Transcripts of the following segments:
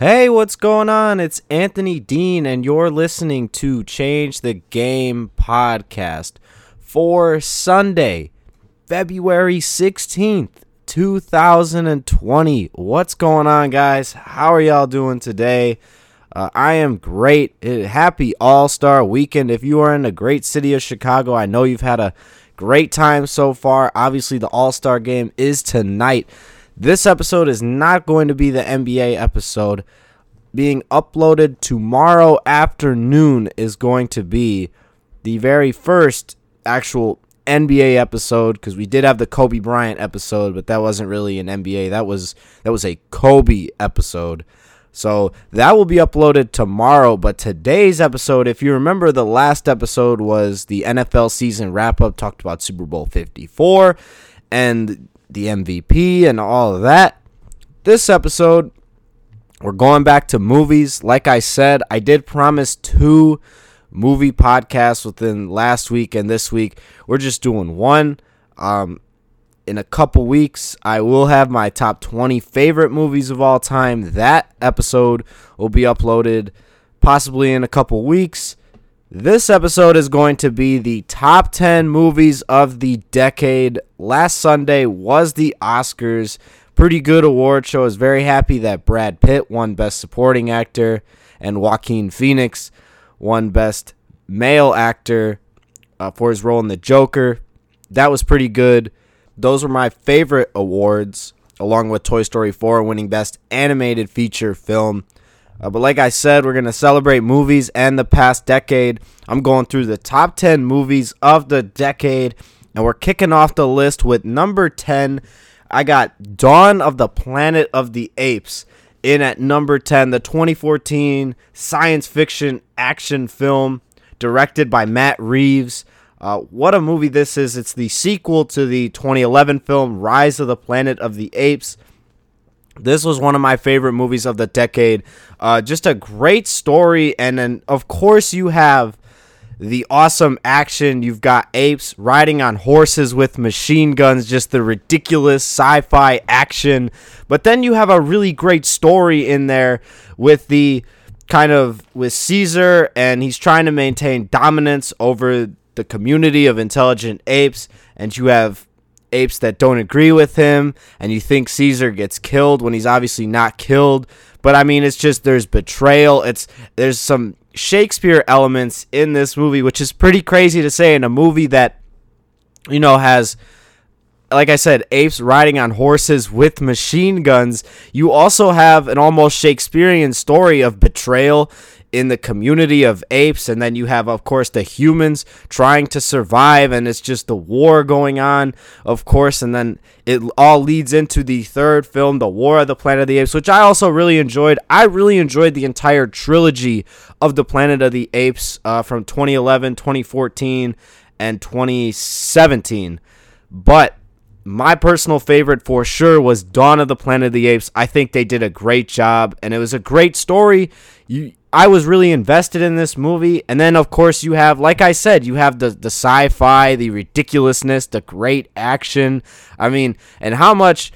Hey, what's going on? It's Anthony Dean, and you're listening to Change the Game podcast for Sunday, February 16th, 2020. What's going on, guys? How are y'all doing today? Uh, I am great. Uh, happy All Star weekend. If you are in the great city of Chicago, I know you've had a great time so far. Obviously, the All Star game is tonight. This episode is not going to be the NBA episode. Being uploaded tomorrow afternoon is going to be the very first actual NBA episode because we did have the Kobe Bryant episode, but that wasn't really an NBA. That was that was a Kobe episode. So that will be uploaded tomorrow. But today's episode, if you remember, the last episode was the NFL season wrap up, talked about Super Bowl 54 and the MVP and all of that. This episode, we're going back to movies. Like I said, I did promise two movie podcasts within last week and this week. We're just doing one. Um, in a couple weeks, I will have my top 20 favorite movies of all time. That episode will be uploaded possibly in a couple weeks. This episode is going to be the top 10 movies of the decade. Last Sunday was the Oscars. Pretty good award show. I was very happy that Brad Pitt won Best Supporting Actor and Joaquin Phoenix won Best Male Actor uh, for his role in The Joker. That was pretty good. Those were my favorite awards, along with Toy Story 4 winning Best Animated Feature Film. Uh, but like I said, we're going to celebrate movies and the past decade. I'm going through the top 10 movies of the decade, and we're kicking off the list with number 10. I got Dawn of the Planet of the Apes in at number 10, the 2014 science fiction action film directed by Matt Reeves. Uh, what a movie this is! It's the sequel to the 2011 film Rise of the Planet of the Apes. This was one of my favorite movies of the decade. Uh, just a great story, and then of course you have the awesome action. You've got apes riding on horses with machine guns, just the ridiculous sci-fi action. But then you have a really great story in there with the kind of with Caesar, and he's trying to maintain dominance over the community of intelligent apes, and you have apes that don't agree with him, and you think Caesar gets killed when he's obviously not killed. But I mean, it's just there's betrayal. It's there's some Shakespeare elements in this movie, which is pretty crazy to say in a movie that you know has like I said, apes riding on horses with machine guns. You also have an almost Shakespearean story of betrayal in the community of apes and then you have of course the humans trying to survive and it's just the war going on of course and then it all leads into the third film the war of the planet of the apes which i also really enjoyed i really enjoyed the entire trilogy of the planet of the apes uh, from 2011 2014 and 2017 but my personal favorite for sure was Dawn of the Planet of the Apes. I think they did a great job and it was a great story. You I was really invested in this movie. And then of course you have like I said, you have the the sci-fi, the ridiculousness, the great action. I mean, and how much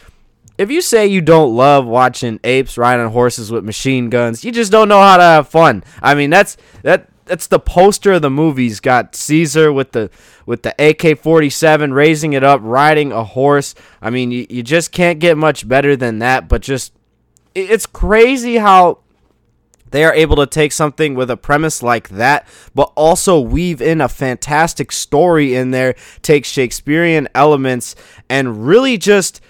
if you say you don't love watching apes ride on horses with machine guns, you just don't know how to have fun. I mean, that's that that's the poster of the movie's got Caesar with the with the AK-47 raising it up, riding a horse. I mean, you, you just can't get much better than that. But just it's crazy how they are able to take something with a premise like that, but also weave in a fantastic story in there, take Shakespearean elements, and really just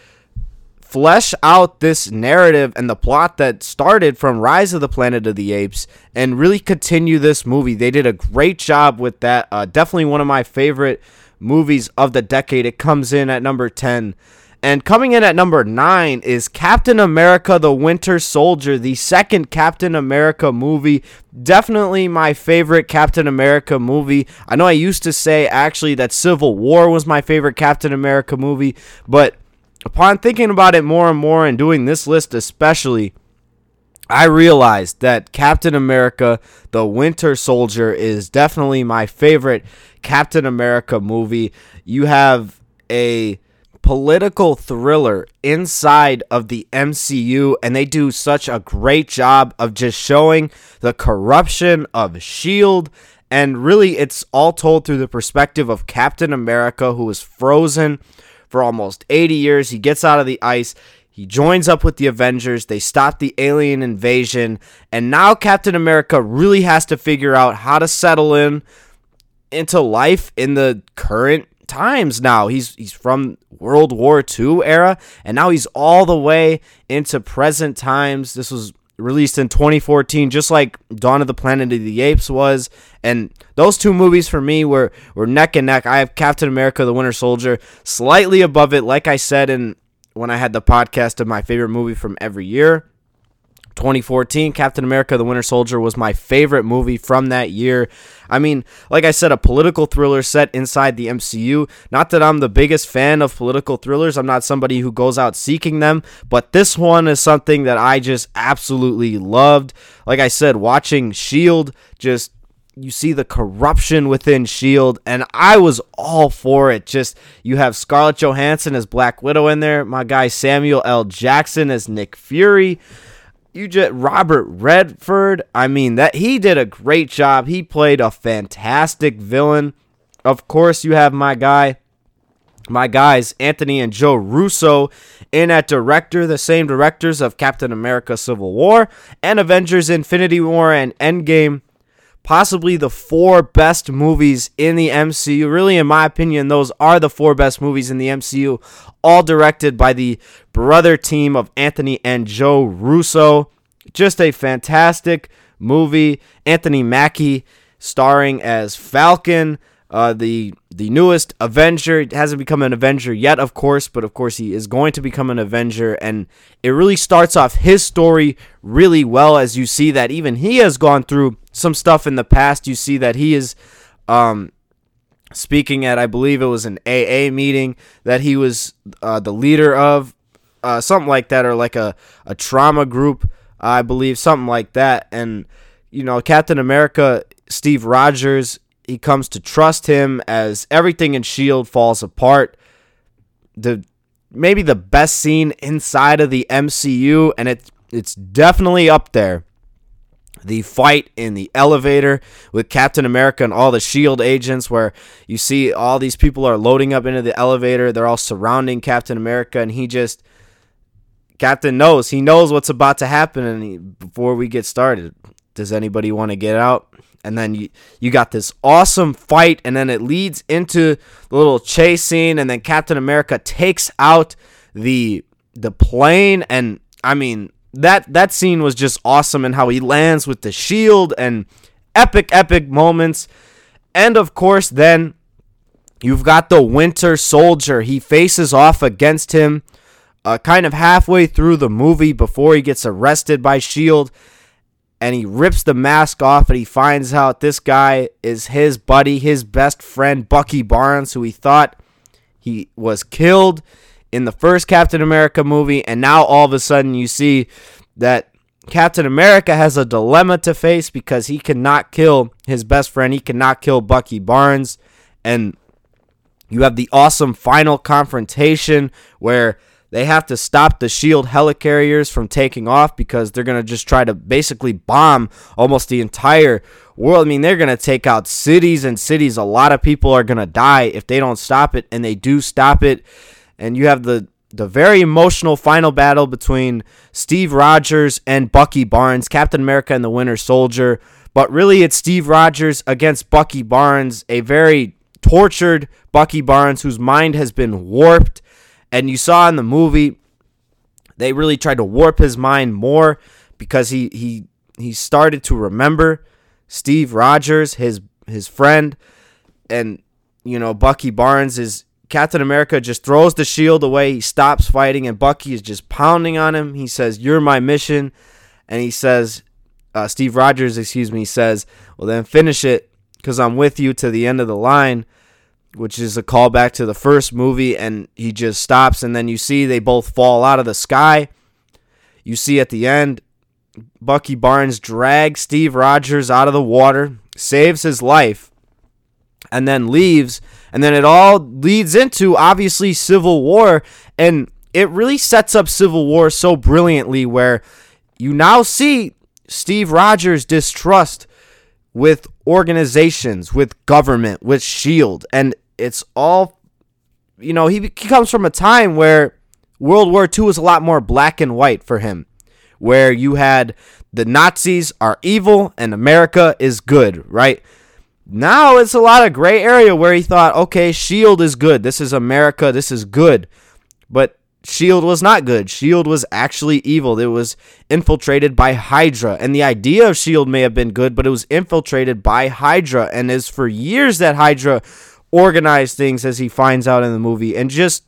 flesh out this narrative and the plot that started from Rise of the Planet of the Apes and really continue this movie. They did a great job with that. Uh, definitely one of my favorite movies of the decade. It comes in at number 10. And coming in at number nine is Captain America the Winter Soldier, the second Captain America movie. Definitely my favorite Captain America movie. I know I used to say actually that Civil War was my favorite Captain America movie, but upon thinking about it more and more and doing this list especially, I realized that Captain America the Winter Soldier is definitely my favorite Captain America movie. You have a political thriller inside of the MCU, and they do such a great job of just showing the corruption of S.H.I.E.L.D. And really, it's all told through the perspective of Captain America, who was frozen for almost 80 years. He gets out of the ice. He joins up with the Avengers. They stop the alien invasion. And now Captain America really has to figure out how to settle in into life in the current times now. He's he's from World War II era and now he's all the way into present times. This was released in 2014 just like Dawn of the Planet of the Apes was and those two movies for me were were neck and neck. I have Captain America the Winter Soldier slightly above it like I said in when I had the podcast of my favorite movie from every year. 2014 Captain America the Winter Soldier was my favorite movie from that year. I mean, like I said, a political thriller set inside the MCU. Not that I'm the biggest fan of political thrillers, I'm not somebody who goes out seeking them, but this one is something that I just absolutely loved. Like I said, watching S.H.I.E.L.D. just you see the corruption within Shield, and I was all for it. Just you have Scarlett Johansson as Black Widow in there, my guy Samuel L. Jackson as Nick Fury. You just Robert Redford. I mean that he did a great job. He played a fantastic villain. Of course, you have my guy, my guys Anthony and Joe Russo in at director, the same directors of Captain America: Civil War and Avengers: Infinity War and Endgame possibly the four best movies in the MCU. Really, in my opinion, those are the four best movies in the MCU, all directed by the brother team of Anthony and Joe Russo. Just a fantastic movie. Anthony Mackie starring as Falcon. Uh, the the newest Avenger it hasn't become an Avenger yet, of course, but of course he is going to become an Avenger, and it really starts off his story really well as you see that even he has gone through some stuff in the past. You see that he is um, speaking at, I believe it was an AA meeting that he was uh, the leader of, uh, something like that, or like a, a trauma group, I believe, something like that. And, you know, Captain America, Steve Rogers, he comes to trust him as everything in Shield falls apart. The maybe the best scene inside of the MCU, and it it's definitely up there. The fight in the elevator with Captain America and all the Shield agents, where you see all these people are loading up into the elevator. They're all surrounding Captain America, and he just Captain knows he knows what's about to happen. And he, before we get started, does anybody want to get out? and then you you got this awesome fight and then it leads into the little chase scene and then Captain America takes out the the plane and I mean that that scene was just awesome and how he lands with the shield and epic epic moments. And of course then you've got the Winter Soldier. He faces off against him uh, kind of halfway through the movie before he gets arrested by shield and he rips the mask off and he finds out this guy is his buddy, his best friend, Bucky Barnes, who he thought he was killed in the first Captain America movie. And now all of a sudden you see that Captain America has a dilemma to face because he cannot kill his best friend. He cannot kill Bucky Barnes. And you have the awesome final confrontation where they have to stop the shield helicarriers from taking off because they're going to just try to basically bomb almost the entire world. I mean, they're going to take out cities and cities. A lot of people are going to die if they don't stop it, and they do stop it. And you have the the very emotional final battle between Steve Rogers and Bucky Barnes, Captain America and the Winter Soldier. But really, it's Steve Rogers against Bucky Barnes, a very tortured Bucky Barnes whose mind has been warped and you saw in the movie, they really tried to warp his mind more because he he he started to remember Steve Rogers, his his friend, and you know Bucky Barnes is Captain America just throws the shield away. He stops fighting, and Bucky is just pounding on him. He says, "You're my mission," and he says, uh, "Steve Rogers, excuse me," says, "Well then finish it, because I'm with you to the end of the line." Which is a callback to the first movie, and he just stops, and then you see they both fall out of the sky. You see at the end, Bucky Barnes drags Steve Rogers out of the water, saves his life, and then leaves. And then it all leads into obviously Civil War. And it really sets up Civil War so brilliantly where you now see Steve Rogers' distrust with organizations, with government, with S.H.I.E.L.D. And it's all, you know, he, he comes from a time where World War II was a lot more black and white for him, where you had the Nazis are evil and America is good, right? Now it's a lot of gray area where he thought, okay, S.H.I.E.L.D. is good. This is America. This is good. But Shield was not good. Shield was actually evil. It was infiltrated by Hydra. And the idea of Shield may have been good, but it was infiltrated by Hydra. And is for years that Hydra organized things as he finds out in the movie. And just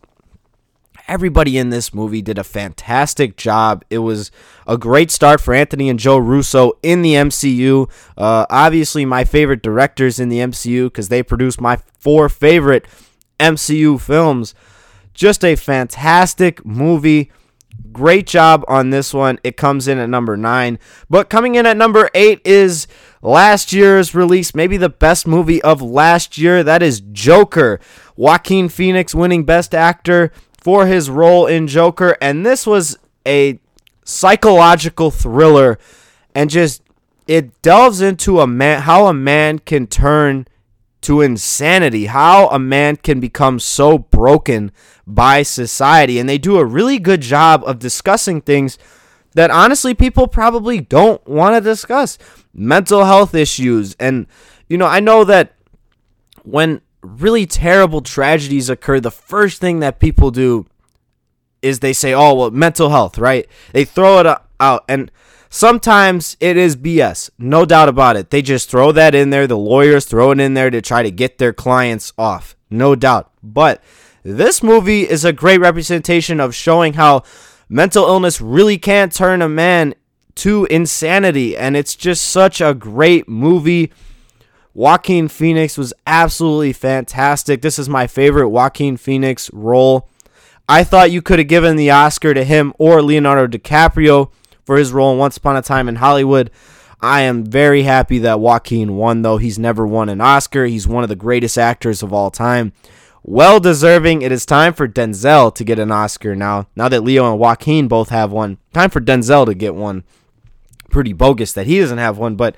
everybody in this movie did a fantastic job. It was a great start for Anthony and Joe Russo in the MCU. Uh, obviously, my favorite directors in the MCU because they produced my four favorite MCU films. Just a fantastic movie. Great job on this one. It comes in at number nine. But coming in at number eight is last year's release, maybe the best movie of last year. That is Joker. Joaquin Phoenix winning Best Actor for his role in Joker. And this was a psychological thriller and just it delves into a man how a man can turn to insanity, how a man can become so broken by society. And they do a really good job of discussing things that honestly people probably don't want to discuss mental health issues. And, you know, I know that when really terrible tragedies occur, the first thing that people do is they say, oh, well, mental health, right? They throw it out. And Sometimes it is BS, no doubt about it. They just throw that in there. The lawyers throw it in there to try to get their clients off, no doubt. But this movie is a great representation of showing how mental illness really can't turn a man to insanity. And it's just such a great movie. Joaquin Phoenix was absolutely fantastic. This is my favorite Joaquin Phoenix role. I thought you could have given the Oscar to him or Leonardo DiCaprio for his role in Once Upon a Time in Hollywood. I am very happy that Joaquin won, though. He's never won an Oscar. He's one of the greatest actors of all time. Well deserving. It is time for Denzel to get an Oscar now. Now that Leo and Joaquin both have one, time for Denzel to get one. Pretty bogus that he doesn't have one, but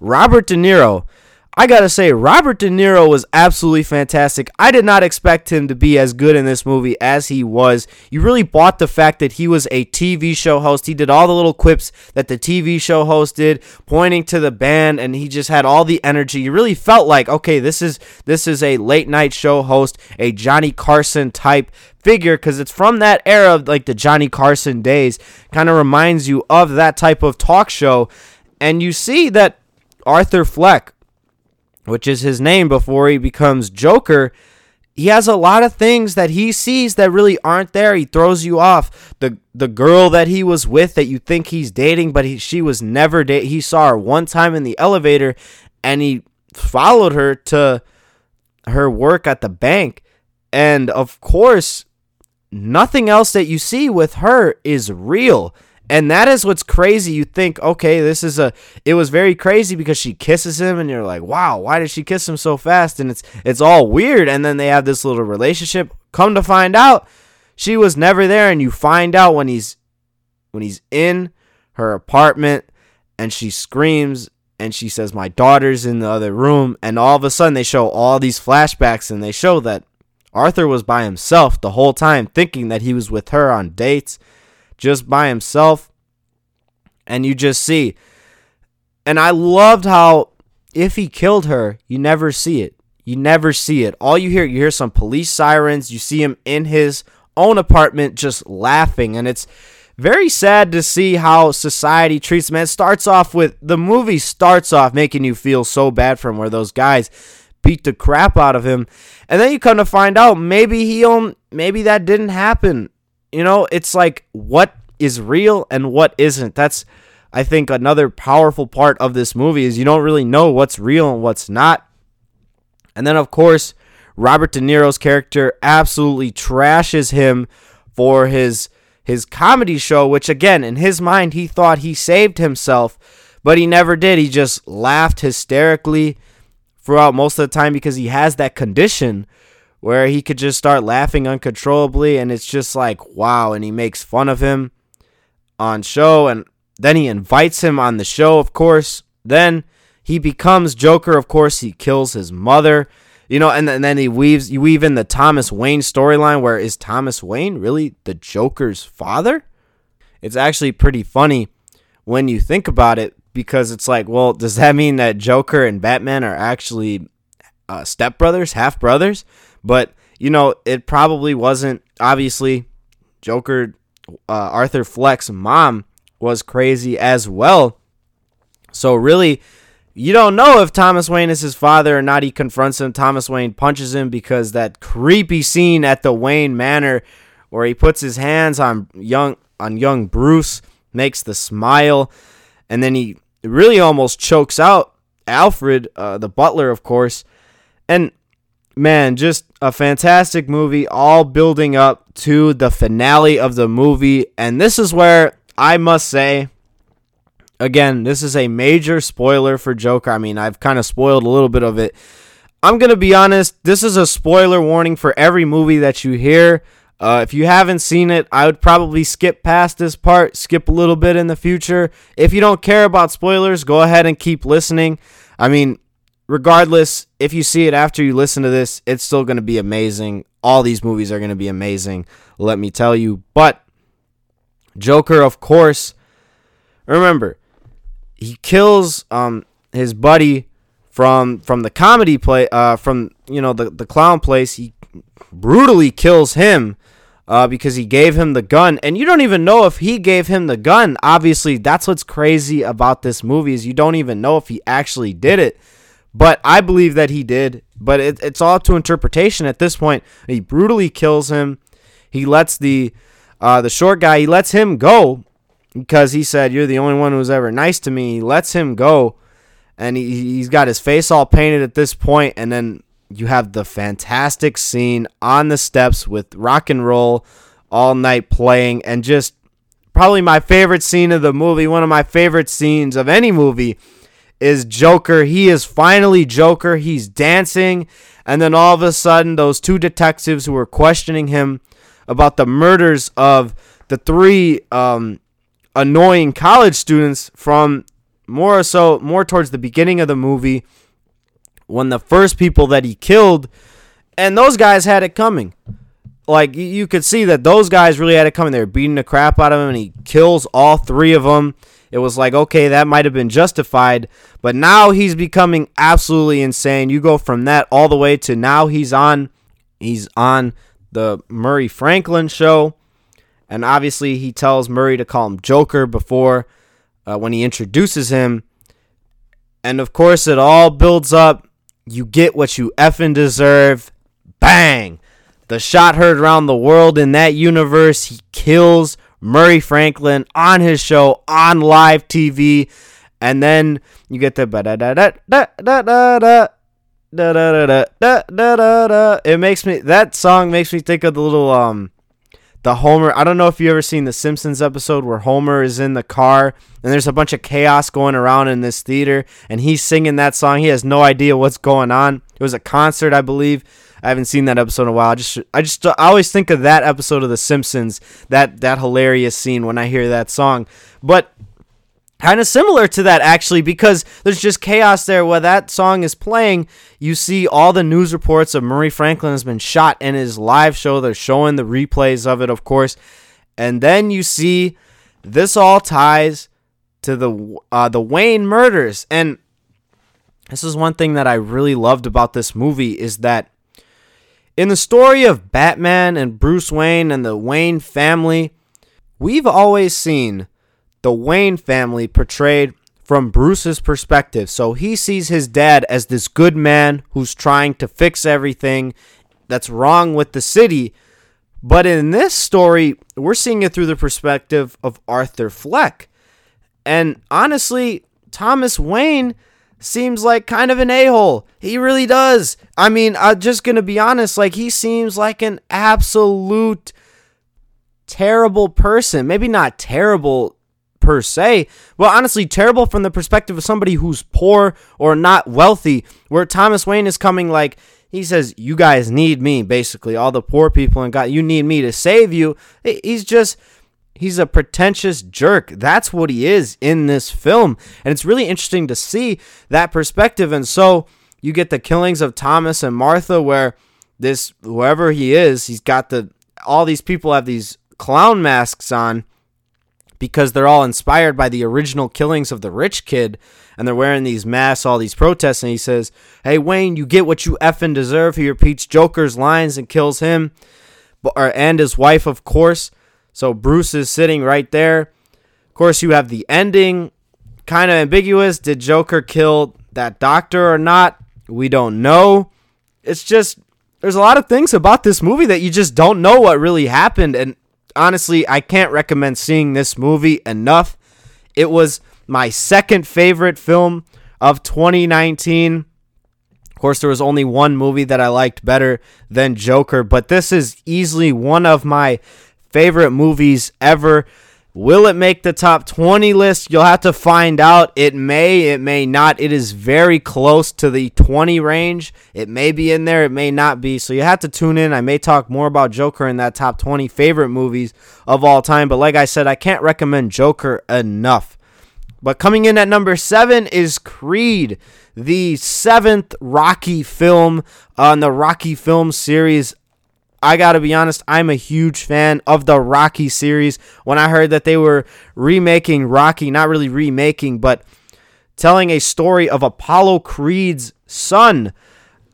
Robert De Niro I gotta say, Robert De Niro was absolutely fantastic. I did not expect him to be as good in this movie as he was. You really bought the fact that he was a TV show host. He did all the little quips that the TV show host did, pointing to the band, and he just had all the energy. You really felt like, okay, this is this is a late night show host, a Johnny Carson type figure because it's from that era of like the Johnny Carson days. Kind of reminds you of that type of talk show. And you see that Arthur Fleck, which is his name before he becomes Joker, he has a lot of things that he sees that really aren't there. He throws you off. The the girl that he was with that you think he's dating, but he, she was never date. He saw her one time in the elevator, and he followed her to her work at the bank. And of course, nothing else that you see with her is real. And that is what's crazy. You think, okay, this is a it was very crazy because she kisses him and you're like, "Wow, why did she kiss him so fast?" And it's it's all weird and then they have this little relationship. Come to find out, she was never there and you find out when he's when he's in her apartment and she screams and she says, "My daughter's in the other room." And all of a sudden they show all these flashbacks and they show that Arthur was by himself the whole time thinking that he was with her on dates just by himself. And you just see. And I loved how if he killed her, you never see it. You never see it. All you hear, you hear some police sirens. You see him in his own apartment just laughing. And it's very sad to see how society treats him. It starts off with the movie starts off making you feel so bad for him, where those guys beat the crap out of him, and then you come to find out maybe he owned, maybe that didn't happen, you know, it's like what is real and what isn't. That's I think another powerful part of this movie is you don't really know what's real and what's not. And then of course, Robert De Niro's character absolutely trashes him for his his comedy show, which again, in his mind, he thought he saved himself, but he never did. He just laughed hysterically throughout most of the time because he has that condition where he could just start laughing uncontrollably and it's just like wow and he makes fun of him on show and then he invites him on the show of course. Then he becomes joker of course he kills his mother. You know and, and then he weaves you weave in the thomas wayne storyline where is thomas wayne really the joker's father? It's actually pretty funny when you think about it because it's like well does that mean that joker and batman are actually uh, stepbrothers half brothers but, you know, it probably wasn't. Obviously, Joker, uh, Arthur Fleck's mom was crazy as well. So, really, you don't know if Thomas Wayne is his father or not. He confronts him. Thomas Wayne punches him because that creepy scene at the Wayne Manor where he puts his hands on young on young Bruce makes the smile and then he really almost chokes out Alfred, uh, the butler, of course. And man, just a fantastic movie, all building up to the finale of the movie. And this is where I must say, again, this is a major spoiler for Joker. I mean, I've kind of spoiled a little bit of it. I'm going to be honest, this is a spoiler warning for every movie that you hear. Uh, if you haven't seen it, I would probably skip past this part, skip a little bit in the future. If you don't care about spoilers, go ahead and keep listening. I mean, regardless, if you see it after you listen to this, it's still going to be amazing. All these movies are going to be amazing, let me tell you. But Joker, of course, remember, he kills um his buddy from from the comedy play uh from you know the the clown place. He brutally kills him uh, because he gave him the gun, and you don't even know if he gave him the gun. Obviously, that's what's crazy about this movie is you don't even know if he actually did it. But I believe that he did. But it, it's all up to interpretation at this point. He brutally kills him. He lets the uh, the short guy. He lets him go because he said, "You're the only one who's ever nice to me." He lets him go, and he, he's got his face all painted at this point. And then you have the fantastic scene on the steps with rock and roll all night playing, and just probably my favorite scene of the movie. One of my favorite scenes of any movie is Joker. He is finally Joker. He's dancing. And then all of a sudden, those two detectives who were questioning him about the murders of the three um, annoying college students from more so more towards the beginning of the movie when the first people that he killed and those guys had it coming like you could see that those guys really had it coming they were beating the crap out of him and he kills all three of them it was like, okay, that might have been justified, but now he's becoming absolutely insane. You go from that all the way to now he's on he's on the Murray Franklin show. And obviously, he tells Murray to call him Joker before uh, when he introduces him. And of course, it all builds up. You get what you effing deserve. Bang! The shot heard around the world in that universe. He kills Murray Franklin on his show on live TV. And then you get the da da da da da da da da da da da da da da. It makes me that song makes me think of the little um the Homer. I don't know if you ever seen the Simpsons episode where Homer is in the car and there's a bunch of chaos going around in this theater and he's singing that song. He has no idea what's going on. It was a concert, I believe. I haven't seen that episode in a while. I just I just I always think of that episode of The Simpsons, that that hilarious scene when I hear that song. But kind of similar to that actually because there's just chaos there while that song is playing you see all the news reports of murray franklin has been shot in his live show they're showing the replays of it of course and then you see this all ties to the uh, the wayne murders and this is one thing that i really loved about this movie is that in the story of Batman and Bruce Wayne and the Wayne family, we've always seen the Wayne family portrayed from Bruce's perspective. So he sees his dad as this good man who's trying to fix everything that's wrong with the city. But in this story, we're seeing it through the perspective of Arthur Fleck. And honestly, Thomas Wayne seems like kind of an a hole. He really does. I mean, I'm just going to be honest. Like, he seems like an absolute terrible person. Maybe not terrible per se, but honestly terrible from the perspective of somebody who's poor or not wealthy, where Thomas Wayne is coming like he says, "You guys need me." Basically, all the poor people and God, you need me to save you. He's just he's a pretentious jerk. That's what he is in this film, and it's really interesting to see that perspective. And so you get the killings of Thomas and Martha, where this whoever he is, he's got the all these people have these clown masks on because they're all inspired by the original killings of the rich kid and they're wearing these masks, all these protests, and he says, Hey Wayne, you get what you effing deserve. He repeats Joker's lines and kills him. or, And his wife, of course. So Bruce is sitting right there. Of course, you have the ending. Kind of ambiguous. Did Joker kill that doctor or not? We don't know. It's just there's a lot of things about this movie that you just don't know what really happened and honestly, I can't recommend seeing this movie enough. It was my second favorite film of 2019. Of course, there was only one movie that I liked better than Joker, but this is easily one of my favorite movies ever. Will it make the top 20 list? You'll have to find out. It may, it may not. It is very close to the 20 range. It may be in there, it may not be. So you have to tune in. I may talk more about Joker in that top 20 favorite movies of all time. But like I said, I can't recommend Joker enough. But coming in at number seven is Creed, the seventh Rocky film on the Rocky film series. I got to be honest, I'm a huge fan of the Rocky series. When I heard that they were remaking Rocky, not really remaking, but telling a story of Apollo Creed's son,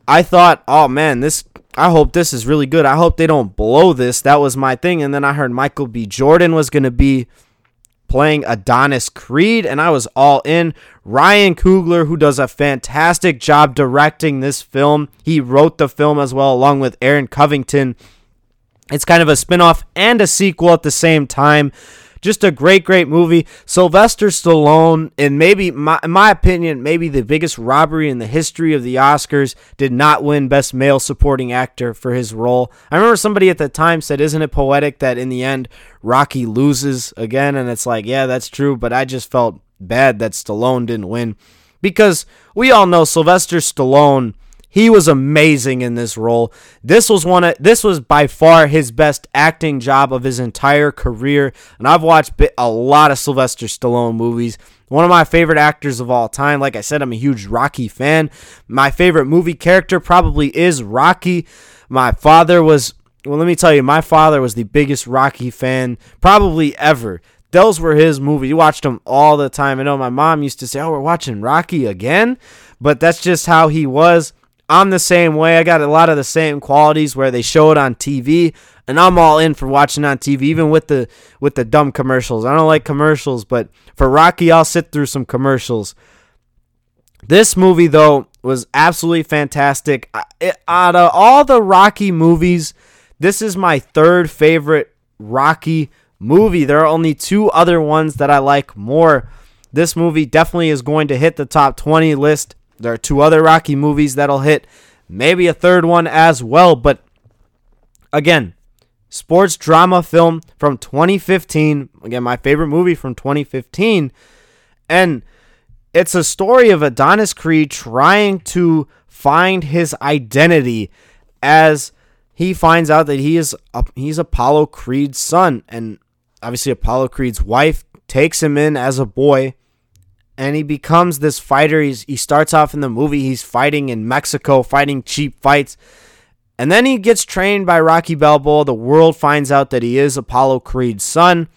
I thought, oh man, this I hope this is really good. I hope they don't blow this. That was my thing. And then I heard Michael B. Jordan was to be playing Adonis Creed, and I was all in. Ryan Coogler, who does a fantastic job directing this film, he wrote the film as well, along with Aaron Covington. It's kind of a spin off and a sequel at the same time. Just a great, great movie. Sylvester Stallone, in maybe, my, in my opinion, maybe the biggest robbery in the history of the Oscars, did not win Best Male Supporting Actor for his role. I remember somebody at the time said, Isn't it poetic that in the end, Rocky loses again? And it's like, yeah, that's true, but I just felt bad that Stallone didn't win. Because we all know Sylvester Stallone he was amazing in this role. This was one of this was by far his best acting job of his entire career, and I've watched a lot of Sylvester Stallone movies. One of my favorite actors of all time. Like I said, I'm a huge Rocky fan. My favorite movie character probably is Rocky. My father was well, let me tell you, my father was the biggest Rocky fan probably ever. Those were his movies. He watched them all the time. I know my mom used to say, "Oh, we're watching Rocky again," but that's just how he was. I'm the same way. I got a lot of the same qualities where they show it on TV, and I'm all in for watching on TV, even with the with the dumb commercials. I don't like commercials, but for Rocky, I'll sit through some commercials. This movie, though, was absolutely fantastic. It, out of all the Rocky movies, this is my third favorite Rocky movie. There are only two other ones that I like more. This movie definitely is going to hit the top 20 list there are two other Rocky movies that'll hit, maybe a third one as well. But again, sports drama film from 2015. Again, my favorite movie from 2015. And it's a story of Adonis Creed trying to find his identity as he finds out that he is he's Apollo Creed's son and obviously Apollo Creed's wife takes him in as a boy and he becomes this fighter. He's, he starts off in the movie, he's fighting in Mexico, fighting cheap fights. And then he gets trained by Rocky Balboa. The world finds out that he is Apollo Creed's son.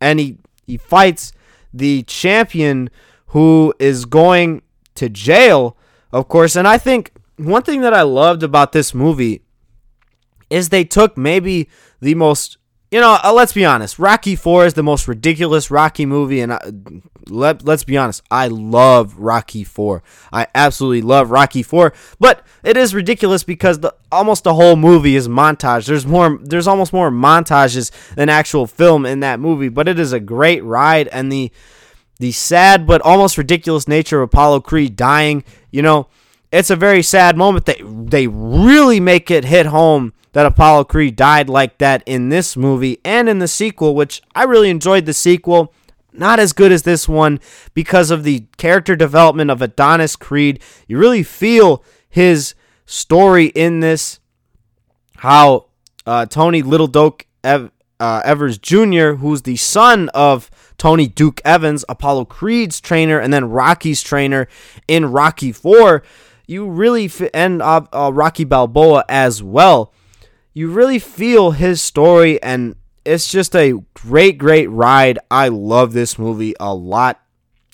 And he, he fights the champion who is going to jail, of course. And I think one thing that I loved about this movie is they took maybe the most you know, uh, let's be honest. Rocky 4 is the most ridiculous Rocky movie and let let's be honest. I love Rocky 4. I absolutely love Rocky 4, but it is ridiculous because the almost the whole movie is montage. There's more there's almost more montages than actual film in that movie, but it is a great ride and the the sad but almost ridiculous nature of Apollo Creed dying, you know, it's a very sad moment. They they really make it hit home that Apollo Creed died like that in this movie and in the sequel, which I really enjoyed the sequel. Not as good as this one because of the character development of Adonis Creed. You really feel his story in this, how uh, Tony Little Doke Ev- uh, Evers Jr., who's the son of Tony Duke Evans, Apollo Creed's trainer, and then Rocky's trainer in Rocky 4, you really, f- and uh, uh, Rocky Balboa as well, you really feel his story, and it's just a great, great ride. I love this movie a lot.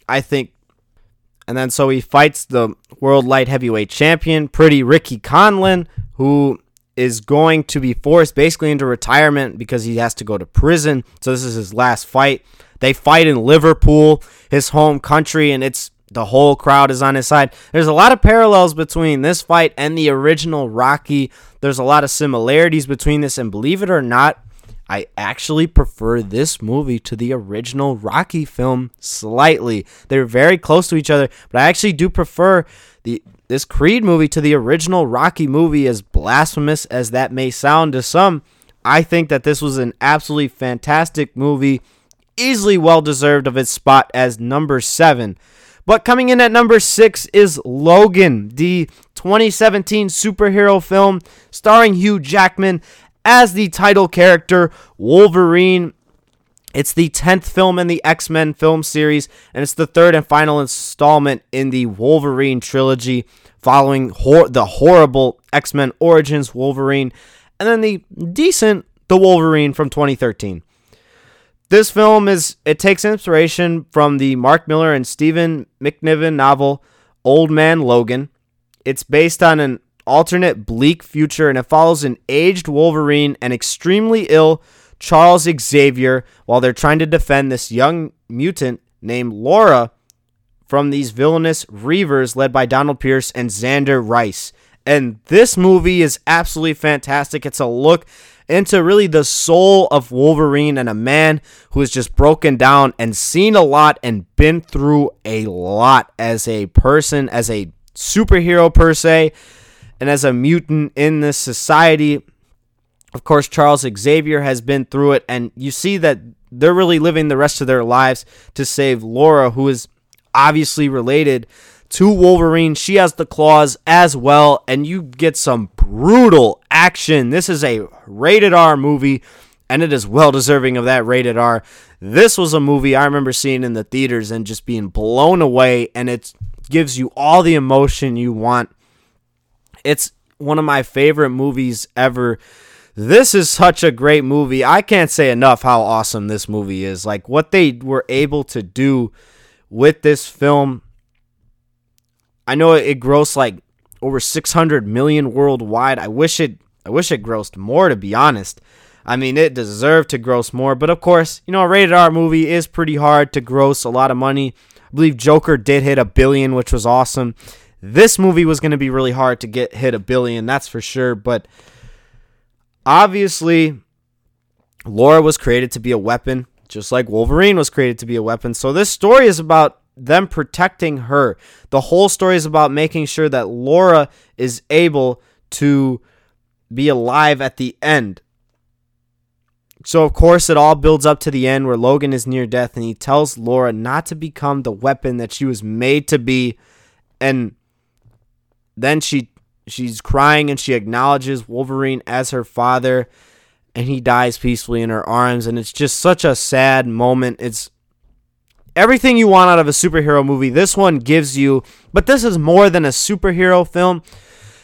I think. And then so he fights the world light heavyweight champion, pretty Ricky Conlan, who is going to be forced basically into retirement because he has to go to prison. So this is his last fight. They fight in Liverpool, his home country, and it's the whole crowd is on his side. There's a lot of parallels between this fight and the original Rocky. There's a lot of similarities between this, and believe it or not, I actually prefer this movie to the original Rocky film slightly. They're very close to each other, but I actually do prefer the this Creed movie to the original Rocky movie as blasphemous as that may sound to some. I think that this was an absolutely fantastic movie, easily well deserved of its spot as number 7. But coming in at number 6 is Logan, the 2017 superhero film starring Hugh Jackman as the title character, Wolverine. It's the 10th film in the X Men film series, and it's the third and final installment in the Wolverine trilogy, following hor- the horrible X Men Origins Wolverine, and then the decent The Wolverine from 2013. This film is it takes inspiration from the Mark Millar and Stephen McNiven novel Old Man Logan. It's based on an alternate bleak future, and it follows an aged Wolverine and extremely ill Charles Xavier while they're trying to defend this young mutant named Laura from these villainous Reavers led by Donald Pierce and Zander Rice. And this movie is absolutely fantastic. It's a look into really the soul of Wolverine and a man who has just broken down and seen a lot and been through a lot as a person, as a superhero per se and as a mutant in this society. Of course, Charles Xavier has been through it, and you see that they're really living the rest of their lives to save Laura, who is obviously related to Wolverine. She has the claws as well, and you get some brutal action. This is a rated R movie, and it is well deserving of that rated R. This was a movie I remember seeing in the theaters and just being blown away, and it gives you all the emotion you want it's one of my favorite movies ever. This is such a great movie. I can't say enough how awesome this movie is. Like what they were able to do with this film. I know it grossed like over 600 million worldwide. I wish it I wish it grossed more to be honest. I mean, it deserved to gross more, but of course, you know, a rated R movie is pretty hard to gross a lot of money. I believe Joker did hit a billion, which was awesome. This movie was going to be really hard to get hit a billion, that's for sure. But obviously, Laura was created to be a weapon, just like Wolverine was created to be a weapon. So this story is about them protecting her. The whole story is about making sure that Laura is able to be alive at the end. So, of course, it all builds up to the end where Logan is near death and he tells Laura not to become the weapon that she was made to be. And then she she's crying and she acknowledges Wolverine as her father and he dies peacefully in her arms and it's just such a sad moment. It's everything you want out of a superhero movie. This one gives you, but this is more than a superhero film.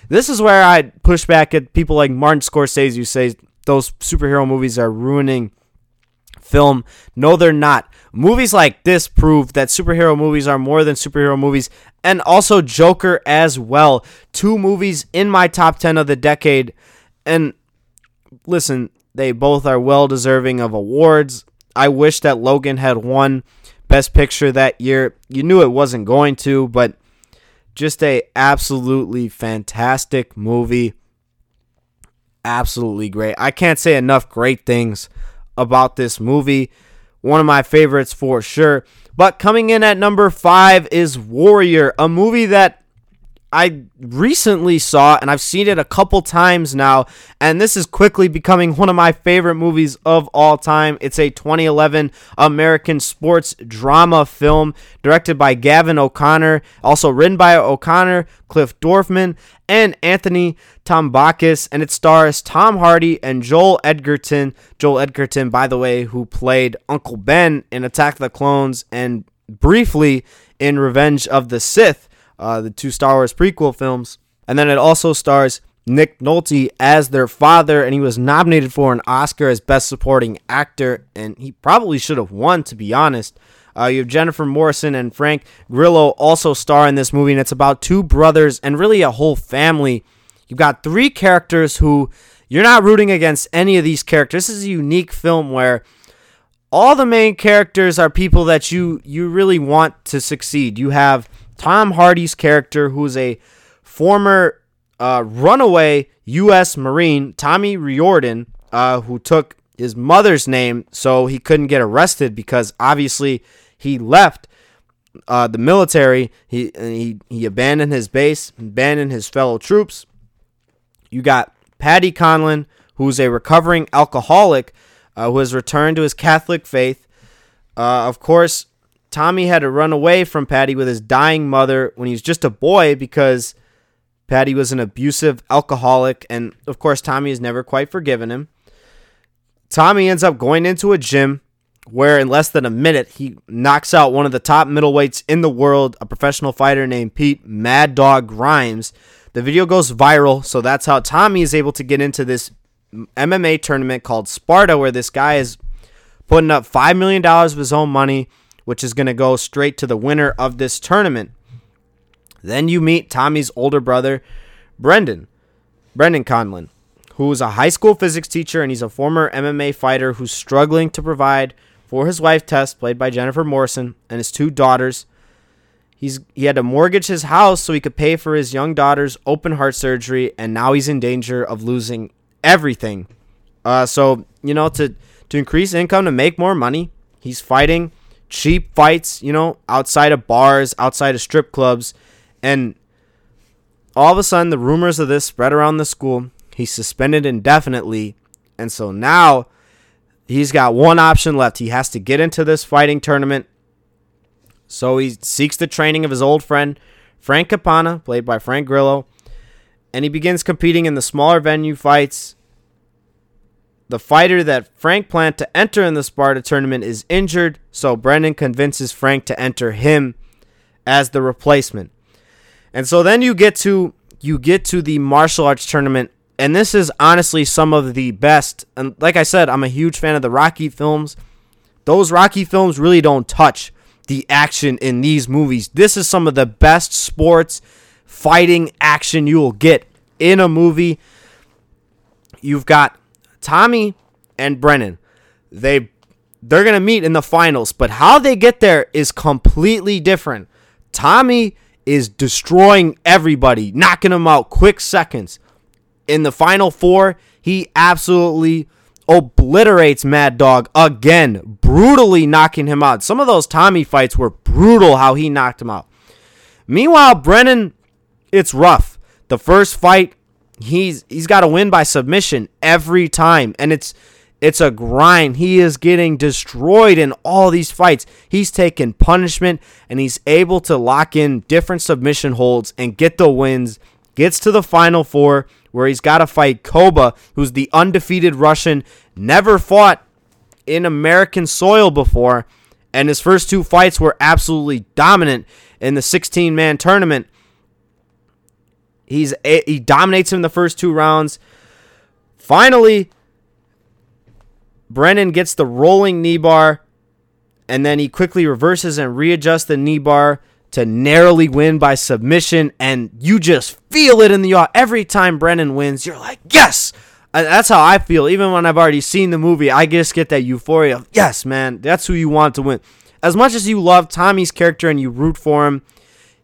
This is where I push back at people like Martin Scorsese who say those superhero movies are ruining film. No, they're not. Movies like this prove that superhero movies are more than superhero movies, and also Joker as well. Two movies in my top 10 of the decade. And listen, they both are well deserving of awards. I wish that Logan had won Best Picture that year. You knew it wasn't going to, but just a absolutely fantastic movie. Absolutely great. I can't say enough great things about this movie. One of my favorites for sure. But coming in at number five is Warrior, a movie that I recently saw, and I've seen it a couple times now, and this is quickly becoming one of my favorite movies of all time. It's a 2011 American sports drama film directed by Gavin O'Connor, also written by O'Connor, Cliff Dorfman, and Anthony Tambakis, and it stars Tom Hardy and Joel Edgerton. Joel Edgerton, by the way, who played Uncle Ben in Attack of the Clones and briefly in Revenge of the Sith, uh, the two Star Wars prequel films. And then it also stars Nick Nolte as their father, and he was nominated for an Oscar as Best Supporting Actor, and he probably should have won, to be honest. Uh, you have Jennifer Morrison and Frank Grillo also star in this movie, and it's about two brothers and really a whole family. You've got three characters who you're not rooting against any of these characters. This is a unique film where all the main characters are people that you you really want to succeed. You have Tom Hardy's character, who's a former uh, runaway U.S. Marine, Tommy Riordan, uh, who took his mother's name so he couldn't get arrested because obviously he left uh, the military. He he he abandoned his base, abandoned his fellow troops. You got Paddy Conlon, who's a recovering alcoholic uh, who has returned to his Catholic faith. Uh, of course, Tommy had to run away from Paddy with his dying mother when he was just a boy because Paddy was an abusive alcoholic, and of course, Tommy has never quite forgiven him. Tommy ends up going into a gym where, in less than a minute, he knocks out one of the top middleweights in the world, a professional fighter named Pete Mad Dog Grimes. The video goes viral, so that's how Tommy is able to get into this MMA tournament called Sparta, where this guy is putting up $5 million of his own money, which is going to go straight to the winner of this tournament. Then you meet Tommy's older brother, Brendan, Brendan Conlon, who is a high school physics teacher and he's a former MMA fighter who's struggling to provide for his wife Tess, played by Jennifer Morrison, and his two daughters. He's he had to mortgage his house so he could pay for his young daughter's open heart surgery, and now he's in danger of losing everything. Uh, so you know to to increase income to make more money, he's fighting cheap fights. You know, outside of bars, outside of strip clubs, and all of a sudden the rumors of this spread around the school. He's suspended indefinitely, and so now he's got one option left. He has to get into this fighting tournament. So he seeks the training of his old friend Frank Campana, played by Frank Grillo, and he begins competing in the smaller venue fights the fighter that Frank planned to enter in the Sparta tournament is injured, so Brendan convinces Frank to enter him as the replacement. And so then you get to you get to the martial arts tournament and this is honestly some of the best. And like I said, I'm a huge fan of the Rocky films. Those Rocky films really don't touch the action in these movies. This is some of the best sports fighting action you will get in a movie. You've got Tommy and Brennan, they they're gonna meet in the finals, but how they get there is completely different. Tommy is destroying everybody, knocking them out quick seconds. In the final four, he absolutely obliterates Mad Dog again, brutally knocking him out. Some of those Tommy fights were brutal how he knocked him out. Meanwhile, Brennan, it's rough. The first fight, he's he's got to win by submission every time and it's it's a grind. He is getting destroyed in all these fights. He's taking punishment and he's able to lock in different submission holds and get the wins. Gets to the final four where he's got to fight Koba, who's the undefeated Russian, never fought in American soil before. And his first two fights were absolutely dominant in the 16 man tournament. He's he dominates him the first two rounds. Finally, Brennan gets the rolling knee bar, and then he quickly reverses and readjusts the knee bar to narrowly win by submission. And you just feel it in the yard. every time Brennan wins. You're like, yes. That's how I feel. Even when I've already seen the movie, I just get that euphoria of yes, man. That's who you want to win. As much as you love Tommy's character and you root for him,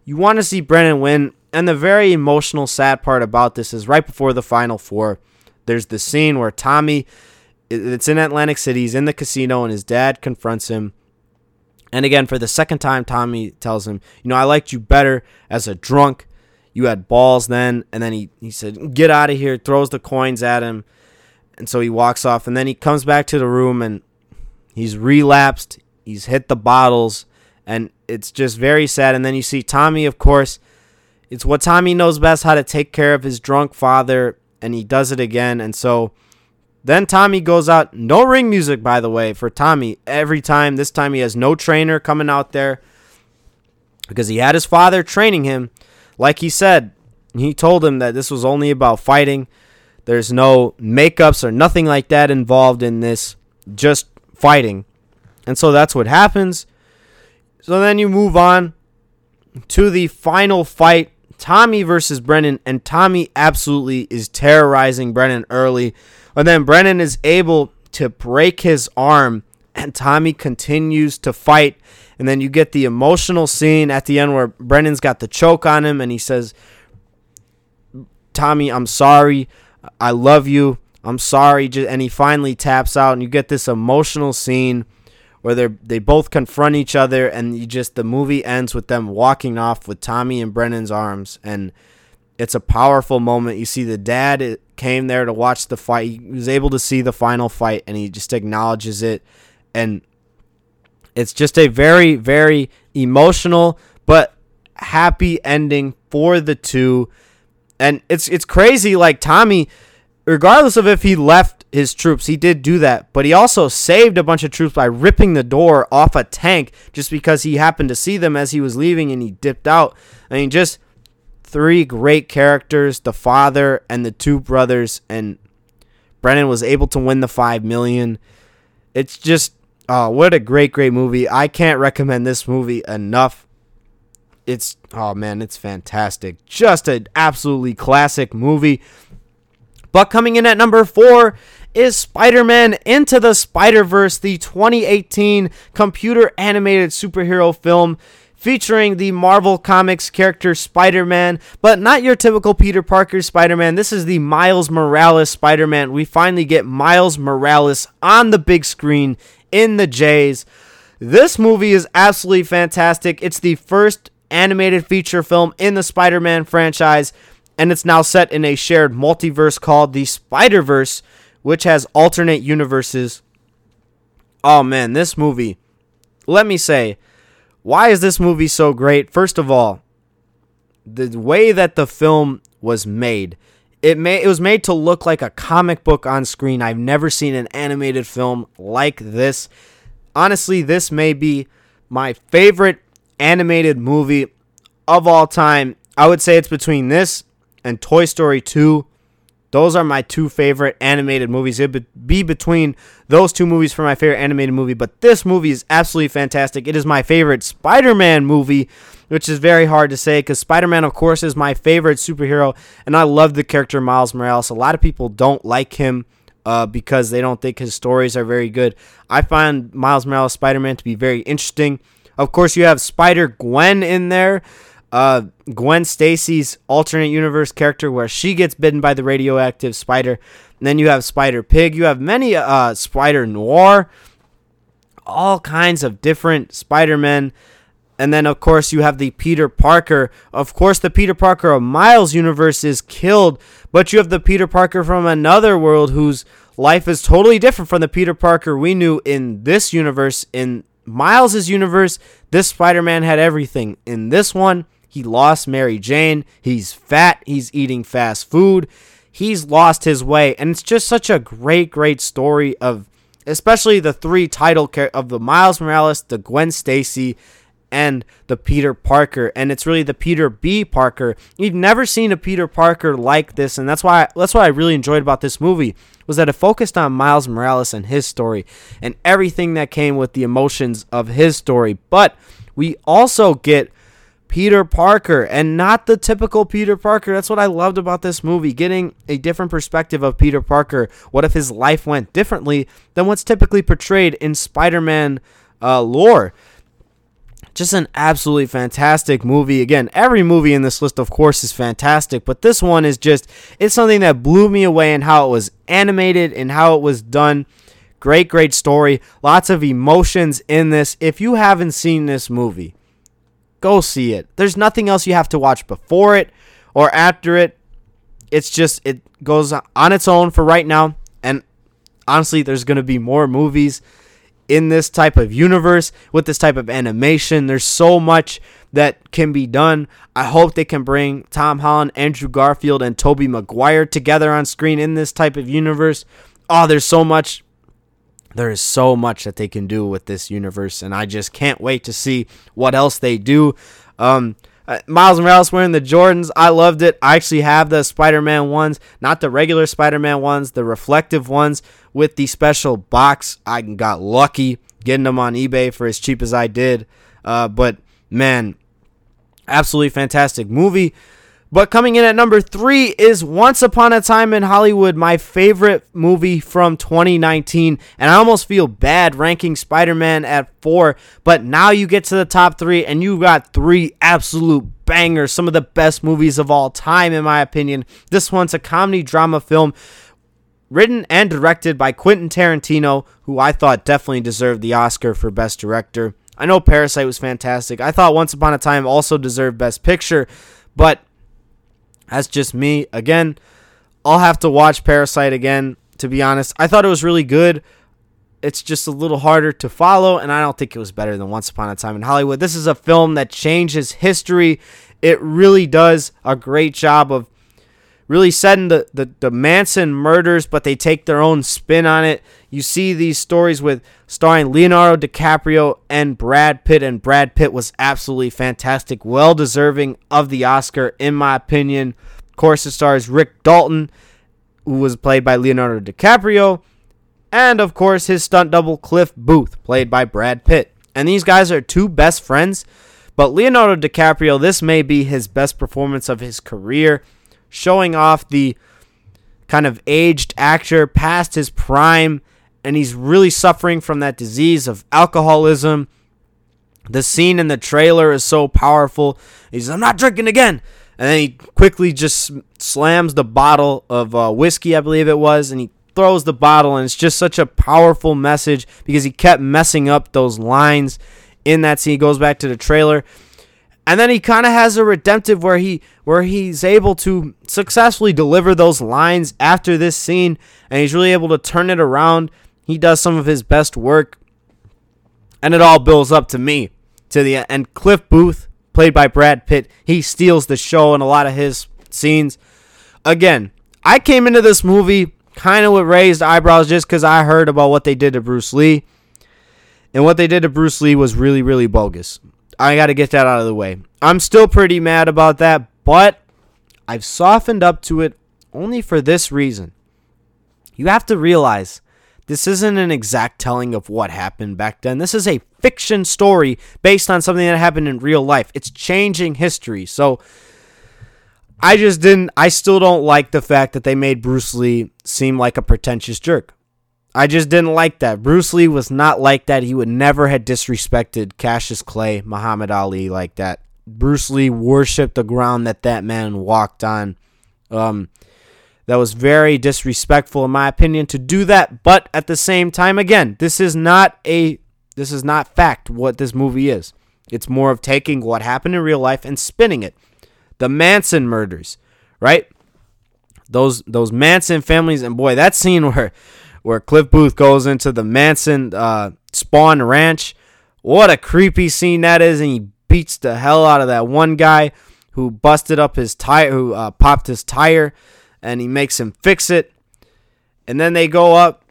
you want to see Brennan win. And the very emotional, sad part about this is right before the final four, there's the scene where Tommy, it's in Atlantic City, he's in the casino, and his dad confronts him. And again, for the second time, Tommy tells him, You know, I liked you better as a drunk. you had balls then, and then he, he said, Get out of here, throws the coins at him. And so he walks off, and then he comes back to the room and he's relapsed. He's hit the bottles, and it's just very sad. And then you see Tommy, of course. It's what Tommy knows best how to take care of his drunk father, and he does it again. And so then Tommy goes out. No ring music, by the way, for Tommy every time. This time he has no trainer coming out there because he had his father training him. Like he said, he told him that this was only about fighting. There's no makeups or nothing like that involved in this, just fighting. And so that's what happens. So then you move on to the final fight Tommy versus Brennan, and Tommy absolutely is terrorizing Brennan early. And then Brennan is able to break his arm, and Tommy continues to fight. And then you get the emotional scene at the end where Brennan's got the choke on him, and he says, Tommy, I'm sorry. I love you. I'm sorry. And he finally taps out, and you get this emotional scene where they they both confront each other, and you just the movie ends with them walking off with Tommy and Brennan's arms, and it's a powerful moment. You see the dad eh, came there to watch the fight. He was able to see the final fight, and he just acknowledges it, and it's just a very very emotional but happy ending for the two. And it's it's crazy like Tommy regardless of if he left his troops, he did do that, but he also saved a bunch of troops by ripping the door off a tank just because he happened to see them as he was leaving and he dipped out. I mean, just three great characters the father and the two brothers, and Brennan was able to win the five million. It's just, oh, what a great, great movie. I can't recommend this movie enough. It's, oh man, it's fantastic. Just an absolutely classic movie. But coming in at number four is Spider Man Into the Spider Verse, the 2018 computer animated superhero film featuring the Marvel Comics character Spider Man, but not your typical Peter Parker Spider Man. This is the Miles Morales Spider Man. We finally get Miles Morales on the big screen in the Jays. This movie is absolutely fantastic. It's the first animated feature film in the Spider Man franchise and it's now set in a shared multiverse called the Spider Verse, which has alternate universes. Oh man, this movie. Let me say, why is this movie so great? First of all, the way that the film was made. It may it was made to look like a comic book on screen. I've never seen an animated film like this. Honestly, this may be my favorite animated movie of all time. I would say it's between this and Toy Story 2. Those are my two favorite animated movies. It would be between those two movies for my favorite animated movie, but this movie is absolutely fantastic. It is my favorite Spider Man movie, which is very hard to say because Spider Man, of course, is my favorite superhero, and I love the character Miles Morales. A lot of people don't like him uh, because they don't think his stories are very good. I find Miles Morales Spider Man to be very interesting. Of course, you have Spider Gwen in there uh, Gwen Stacy's alternate universe character where she gets bitten by the radioactive spider. And then you have Spider Pig. You have many uh, Spider Noir, all kinds of different Spider Men. And then, of course, you have the Peter Parker. Of course, the Peter Parker of Miles' universe is killed, but you have the Peter Parker from another world whose life is totally different from the Peter Parker we knew in this universe. In Miles' universe, this Spider Man had everything. In this one, he lost Mary Jane. He's fat. He's eating fast food. He's lost his way. And it's just such a great, great story of especially the three title characters of the Miles Morales, the Gwen Stacy, and the Peter Parker. And it's really the Peter B. Parker. You've never seen a Peter Parker like this, and that's why that's what I really enjoyed about this movie was that it focused on Miles Morales and his story and everything that came with the emotions of his story. But we also get Peter Parker and not the typical Peter Parker. That's what I loved about this movie, getting a different perspective of Peter Parker. What if his life went differently than what's typically portrayed in Spider Man uh, lore? Just an absolutely fantastic movie. Again, every movie in this list, of course, is fantastic, but this one is just, it's something that blew me away in how it was animated and how it was done. Great, great story. Lots of emotions in this. If you haven't seen this movie, Go see it. There's nothing else you have to watch before it or after it. It's just it goes on its own for right now. And honestly, there's going to be more movies in this type of universe with this type of animation. There's so much that can be done. I hope they can bring Tom Holland, Andrew Garfield, and Tobey Maguire together on screen in this type of universe. Oh, there's so much. There is so much that they can do with this universe, and I just can't wait to see what else they do. Um, uh, Miles Morales wearing the Jordans. I loved it. I actually have the Spider Man ones, not the regular Spider Man ones, the reflective ones with the special box. I got lucky getting them on eBay for as cheap as I did. Uh, but man, absolutely fantastic movie. But coming in at number three is Once Upon a Time in Hollywood, my favorite movie from 2019. And I almost feel bad ranking Spider Man at four. But now you get to the top three, and you've got three absolute bangers. Some of the best movies of all time, in my opinion. This one's a comedy drama film written and directed by Quentin Tarantino, who I thought definitely deserved the Oscar for Best Director. I know Parasite was fantastic. I thought Once Upon a Time also deserved Best Picture, but that's just me. Again, I'll have to watch Parasite again, to be honest. I thought it was really good. It's just a little harder to follow, and I don't think it was better than Once Upon a Time in Hollywood. This is a film that changes history. It really does a great job of really setting the, the, the Manson murders, but they take their own spin on it. You see these stories with starring Leonardo DiCaprio and Brad Pitt, and Brad Pitt was absolutely fantastic, well deserving of the Oscar, in my opinion. Of course, it stars Rick Dalton, who was played by Leonardo DiCaprio, and of course, his stunt double Cliff Booth, played by Brad Pitt. And these guys are two best friends, but Leonardo DiCaprio, this may be his best performance of his career, showing off the kind of aged actor past his prime and he's really suffering from that disease of alcoholism. The scene in the trailer is so powerful. He says, I'm not drinking again. And then he quickly just slams the bottle of uh, whiskey, I believe it was, and he throws the bottle. And it's just such a powerful message because he kept messing up those lines in that scene. He goes back to the trailer. And then he kind of has a redemptive where he where he's able to successfully deliver those lines after this scene and he's really able to turn it around he does some of his best work, and it all builds up to me to the and Cliff Booth, played by Brad Pitt, he steals the show in a lot of his scenes. Again, I came into this movie kind of with raised eyebrows just because I heard about what they did to Bruce Lee. And what they did to Bruce Lee was really, really bogus. I got to get that out of the way. I'm still pretty mad about that, but I've softened up to it only for this reason. You have to realize this isn't an exact telling of what happened back then. This is a fiction story based on something that happened in real life. It's changing history. So I just didn't, I still don't like the fact that they made Bruce Lee seem like a pretentious jerk. I just didn't like that. Bruce Lee was not like that. He would never have disrespected Cassius Clay, Muhammad Ali like that. Bruce Lee worshipped the ground that that man walked on. Um, that was very disrespectful in my opinion to do that, but at the same time again, this is not a this is not fact what this movie is. It's more of taking what happened in real life and spinning it. The Manson murders, right? Those those Manson families and boy, that scene where where Cliff Booth goes into the Manson uh, Spahn ranch, what a creepy scene that is, and he beats the hell out of that one guy who busted up his tire, who uh, popped his tire and he makes him fix it. And then they go up.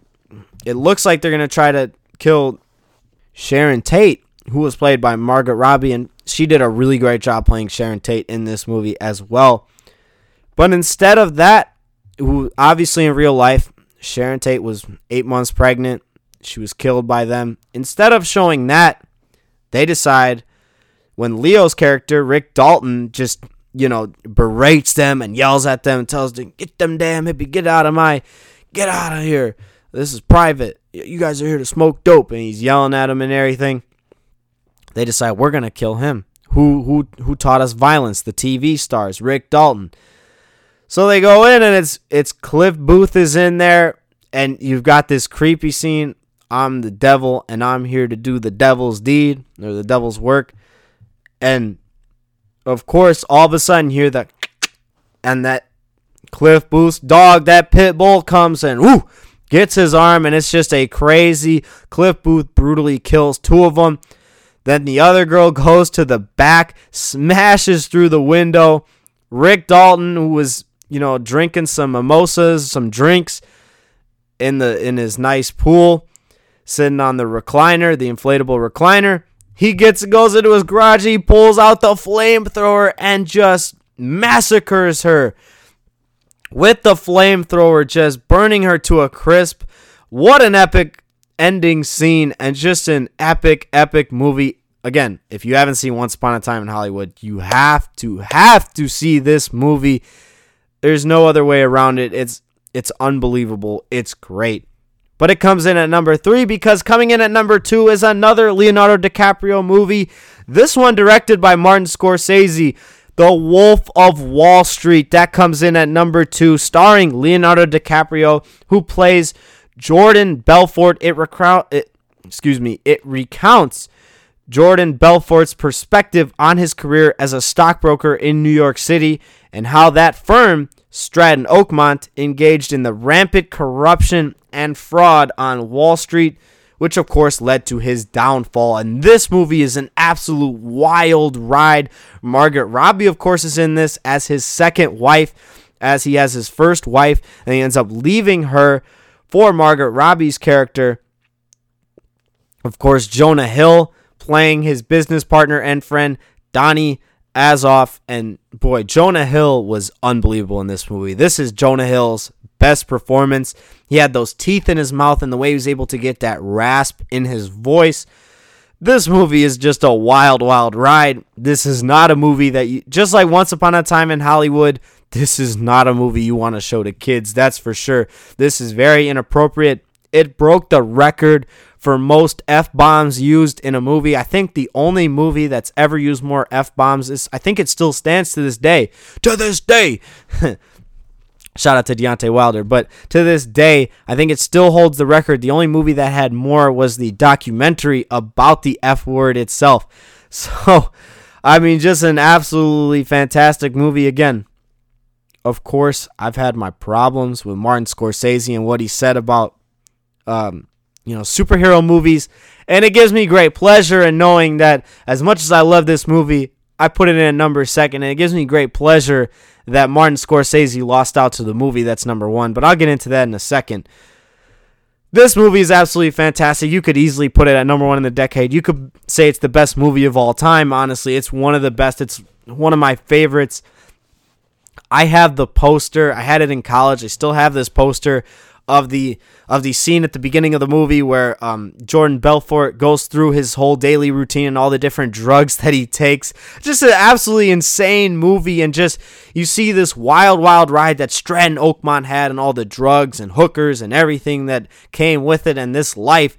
It looks like they're to try to kill Sharon Tate, who was played by Margaret Robbie, and she did a really great job playing Sharon Tate in this movie as well. But instead of that, who obviously in real life, Sharon Tate was eight months pregnant. She was killed by them. Instead of showing that, they decide when Leo's character, Rick Dalton, just you know, berates them and yells at them and tells them, "Get them damn hippie, get out of my, get out of here. This is private. You guys are here to smoke dope." And he's yelling at them and everything. They decide we're gonna kill him. Who who who taught us violence? The TV stars, Rick Dalton. So they go in and it's it's Cliff Booth is in there, and you've got this creepy scene. I'm the devil, and I'm here to do the devil's deed or the devil's work. And of course, all of a sudden, hear the and that Cliff Booth dog, that pit bull comes and whoo, gets his arm, and it's just a crazy. Cliff Booth brutally kills two of them. Then the other girl goes to the back, smashes through the window. Rick Dalton, who was, you know, drinking some mimosas, some drinks in the in his nice pool, sitting on the recliner, the inflatable recliner. He gets goes into his garage, he pulls out the flamethrower and just massacres her with the flamethrower, just burning her to a crisp. What an epic ending scene and just an epic, epic movie. Again, if you haven't seen Once Upon a Time in Hollywood, you have to have to see this movie. There's no other way around it. It's it's unbelievable. It's great. But it comes in at number three because coming in at number two is another Leonardo DiCaprio movie. This one directed by Martin Scorsese. The Wolf of Wall Street. That comes in at number two, starring Leonardo DiCaprio, who plays Jordan Belfort. It, recount, it excuse me, it recounts Jordan Belfort's perspective on his career as a stockbroker in New York City and how that firm, Stratton Oakmont, engaged in the rampant corruption and fraud on Wall Street which of course led to his downfall. And this movie is an absolute wild ride. Margaret Robbie, of course, is in this as his second wife, as he has his first wife, and he ends up leaving her for Margaret Robbie's character. Of course, Jonah Hill playing his business partner and friend, Donnie Azoff. And boy, Jonah Hill was unbelievable in this movie. This is Jonah Hill's best performance. He had those teeth in his mouth and the way he was able to get that rasp in his voice. This movie is just a wild, wild ride. This is not a movie that you, just like Once Upon a Time in Hollywood, this is not a movie you want to show to kids, that's for sure. This is very inappropriate. It broke the record for most F bombs used in a movie. I think the only movie that's ever used more F bombs is, I think it still stands to this day. To this day! Shout out to Deontay Wilder. But to this day, I think it still holds the record. The only movie that had more was the documentary about the F word itself. So, I mean, just an absolutely fantastic movie again. Of course, I've had my problems with Martin Scorsese and what he said about, um, you know, superhero movies. And it gives me great pleasure in knowing that as much as I love this movie, I put it in a number second. And it gives me great pleasure that Martin Scorsese lost out to the movie that's number one, but I'll get into that in a second. This movie is absolutely fantastic. You could easily put it at number one in the decade. You could say it's the best movie of all time. Honestly, it's one of the best. It's one of my favorites. I have the poster. I had it in college. I still have this poster of the of the scene at the beginning of the movie where um, Jordan Belfort goes through his whole daily routine and all the different drugs that he takes. Just an absolutely insane movie, and just you see this wild, wild ride that Stratton Oakmont had, and all the drugs and hookers and everything that came with it, and this life,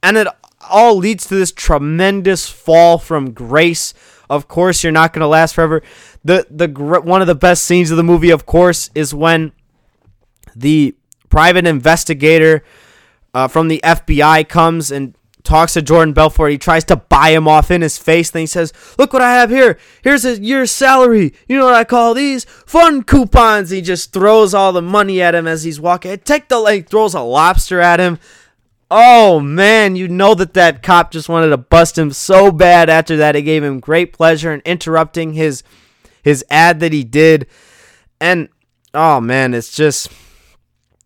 and it all leads to this tremendous fall from grace. Of course, you're not going to last forever. The the one of the best scenes of the movie, of course, is when the private investigator uh, from the FBI comes and talks to Jordan Belfort. He tries to buy him off in his face. Then he says, Look what I have here. Here's a year's salary. You know what I call these? Fun coupons. He just throws all the money at him as he's walking. Take the leg, throws a lobster at him. Oh man, you know that that cop just wanted to bust him so bad after that. It gave him great pleasure in interrupting his his ad that he did. And oh man, it's just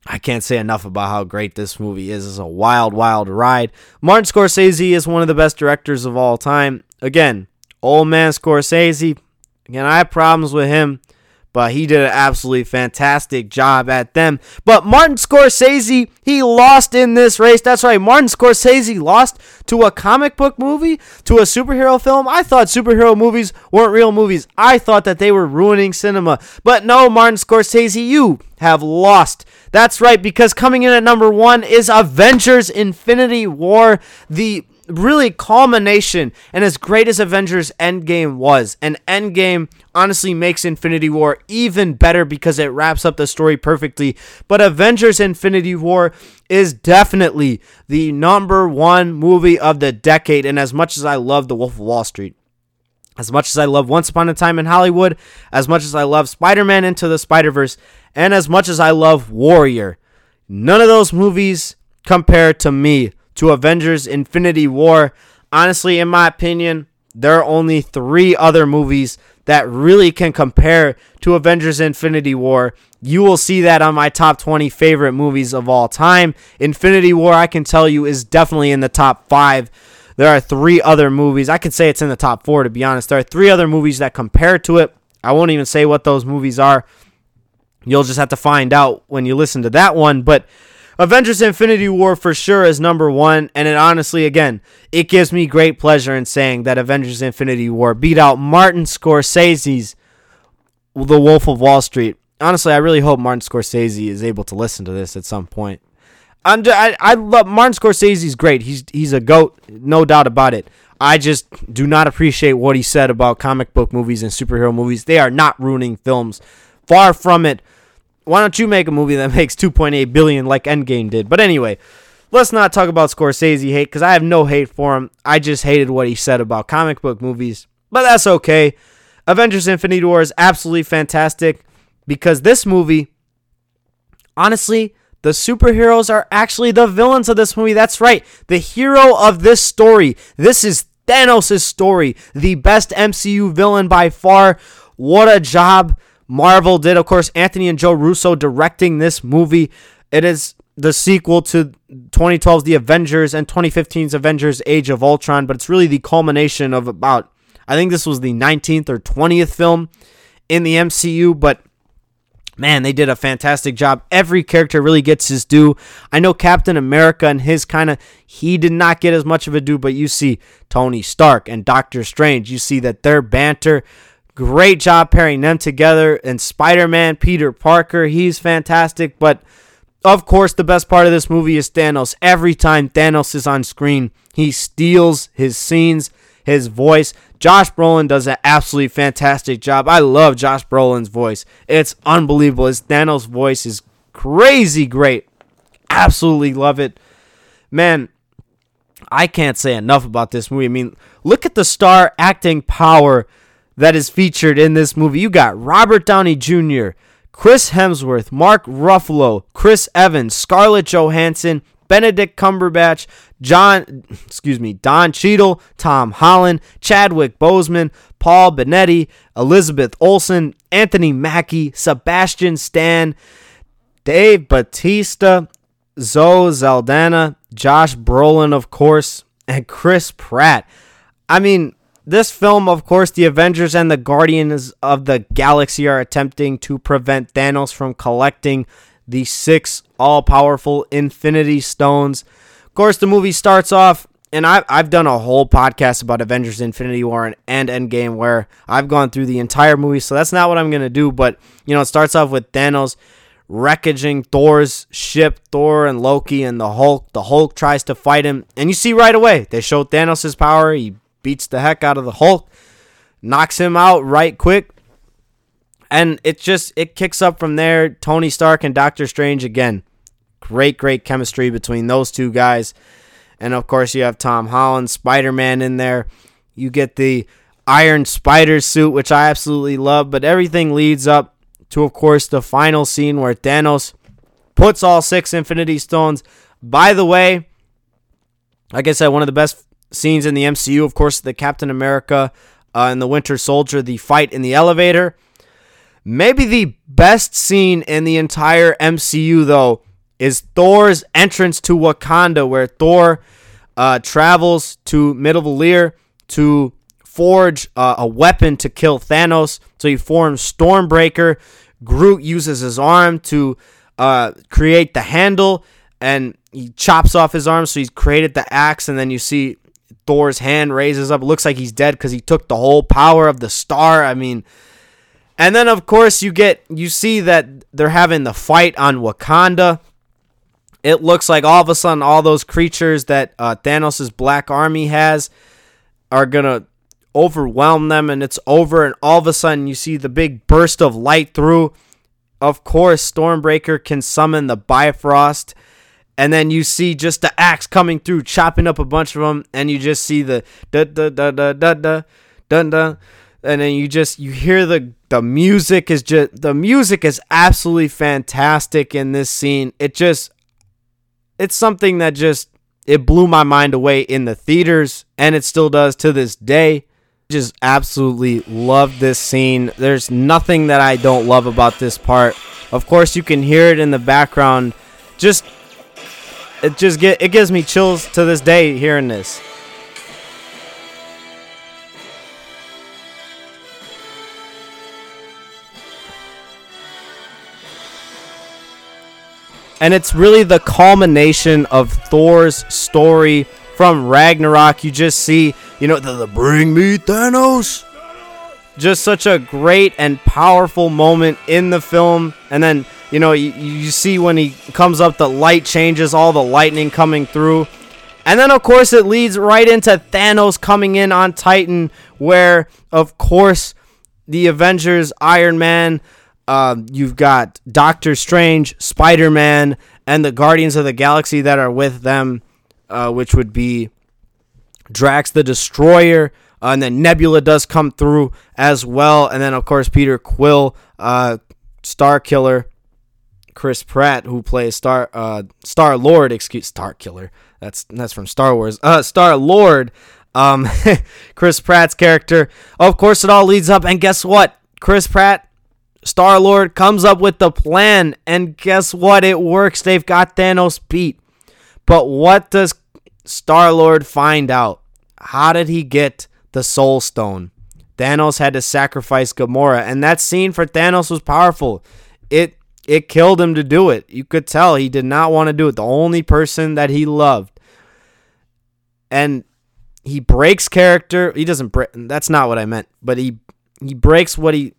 I can't say enough about how great this movie is. It's a wild, wild ride. Martin Scorsese is one of the best directors of all time. Again, old man Scorsese. Again, I have problems with him but he did an absolutely fantastic job at them. But Martin Scorsese, he lost in this race. That's right, Martin Scorsese lost to a comic book movie, to a superhero film. I thought superhero movies weren't real movies. I thought that they were ruining cinema. But no, Martin Scorsese, you have lost. That's right, because coming in at number one is Avengers Infinity War, the really culmination and as great as Avengers Endgame was, and Endgame honestly makes Infinity War even better because it wraps up the story perfectly. But Avengers Infinity War is definitely the number one movie of the decade, and as much as I love The Wolf of Wall Street, As much as I love Once Upon a Time in Hollywood, as much as I love Spider Man Into the Spider Verse, and as much as I love Warrior, none of those movies compare to me to Avengers Infinity War. Honestly, in my opinion, there are only three other movies that really can compare to Avengers Infinity War. You will see that on my top 20 favorite movies of all time. Infinity War, I can tell you, is definitely in the top five. There are three other movies. I could say it's in the top four, to be honest. There are three other movies that compare to it. I won't even say what those movies are. You'll just have to find out when you listen to that one. But Avengers Infinity War for sure is number one. And it honestly, again, it gives me great pleasure in saying that Avengers Infinity War beat out Martin Scorsese's The Wolf of Wall Street. Honestly, I really hope Martin Scorsese is able to listen to this at some point. I'm, I, I love Martin Scorsese's great. He's he's a goat, no doubt about it. I just do not appreciate what he said about comic book movies and superhero movies. They are not ruining films. Far from it why don't you make a movie that makes 2.8 billion like Endgame did? But anyway, let's not talk about Scorsese hate because I have no hate for him. I just hated what he said about comic book movies, but that's okay. Avengers: Infinity War is absolutely fantastic because this movie, honestly, the superheroes are actually the villains of this movie. That's right. The hero of this story. This is Thanos' story. The best MCU villain by far. What a job Marvel did. Of course, Anthony and Joe Russo directing this movie. It is the sequel to 2012's The Avengers and 2015's Avengers Age of Ultron, but it's really the culmination of about, I think this was the 19th or 20th film in the MCU, but man, they did a fantastic job. Every character really gets his due. I know Captain America and his kind of, he did not get as much of a due, but you see Tony Stark and Doctor Strange, you see that their banter Great job pairing them together. And Spider Man, Peter Parker, he's fantastic. But of course, the best part of this movie is Thanos. Every time Thanos is on screen, he steals his scenes, his voice. Josh Brolin does an absolutely fantastic job. I love Josh Brolin's voice. It's unbelievable. His Thanos voice is crazy great. Absolutely love it. Man, I can't say enough about this movie. I mean, look at the star acting power that is featured in this movie. You got Robert Downey Jr., Chris Hemsworth, Mark Ruffalo, Chris Evans, Scarlett Johansson, Benedict Cumberbatch, John, excuse me, Don Cheadle, Tom Holland, Chadwick Boseman, Paul Benetti, Elizabeth Olsen, Anthony Mackie, Sebastian Stan, Dave Batista, Zoe Saldana, Josh Brolin, of course, and Chris Pratt. I mean, this film, of course, the Avengers and the Guardians of the Galaxy are attempting to prevent Thanos from collecting the six all powerful Infinity Stones. Of course, the movie starts off, and I, I've done a whole podcast about Avengers Infinity War and Endgame where I've gone through the entire movie, so that's not what I'm going to do. But, you know, it starts off with Thanos wreckaging Thor's ship, Thor and Loki and the Hulk. The Hulk tries to fight him, and you see right away they show Thanos' power. He beats the heck out of the Hulk, knocks him out right quick. And it just it kicks up from there. Tony Stark and Doctor Strange again. Great, great chemistry between those two guys. And of course you have Tom Holland, Spider-Man in there. You get the Iron Spider suit, which I absolutely love, but everything leads up to of course the final scene where Thanos puts all six Infinity Stones. By the way, like I said, one of the best scenes in the MCU. Of course, the Captain America uh, and the Winter Soldier, the fight in the elevator. Maybe the best scene in the entire MCU, though, is Thor's entrance to Wakanda, where Thor uh, travels to Nidavellir to forge uh, a weapon to kill Thanos. So he forms Stormbreaker. Groot uses his arm to uh, create the handle, and he chops off his arm. So he's created the axe, and then you see Thor's hand raises up. Looks like he's dead because he took the whole power of the star. I mean, and then of course you get you see that they're having the fight on Wakanda. It looks like all of a sudden all those creatures that uh, Thanos' Black Army has are gonna overwhelm them, and it's over. And all of a sudden you see the big burst of light through. Of course, Stormbreaker can summon the Bifrost and then you see just the axe coming through, chopping up a bunch of them, and you just see the da da da da da da dun dun, and then you just you hear the the music is just the music is absolutely fantastic in this scene. It just it's something that just it blew my mind away in the theaters and it still does to this day. Just absolutely love this scene. There's nothing that I don't love about this part. Of course, you can hear it in the background. Just it just get it gives me chills to this day hearing this. And it's really the culmination of Thor's story from Ragnarok. You just see, you know, the, the bring me Thanos. Just such a great and powerful moment in the film. And then, you know, you, you see when he comes up, the light changes, all the lightning coming through. And then, of course, it leads right into Thanos coming in on Titan, where, of course, the Avengers, Iron Man, uh, you've got Doctor Strange, Spider Man, and the Guardians of the Galaxy that are with them, uh, which would be Drax the Destroyer. Uh, and then Nebula does come through as well. And then, of course, Peter Quill, uh, Star Killer, Chris Pratt, who plays Star uh, Star Lord, excuse Star Killer. That's that's from Star Wars. Uh, Star Lord, um, Chris Pratt's character. Of course, it all leads up, and guess what? Chris Pratt Star Lord comes up with the plan, and guess what? It works. They've got Thanos beat. But what does Star Lord find out? How did he get the Soul Stone? Thanos had to sacrifice Gamora, and that scene for Thanos was powerful. It it killed him to do it. You could tell he did not want to do it. The only person that he loved. And he breaks character. He doesn't break that's not what I meant, but he he breaks what he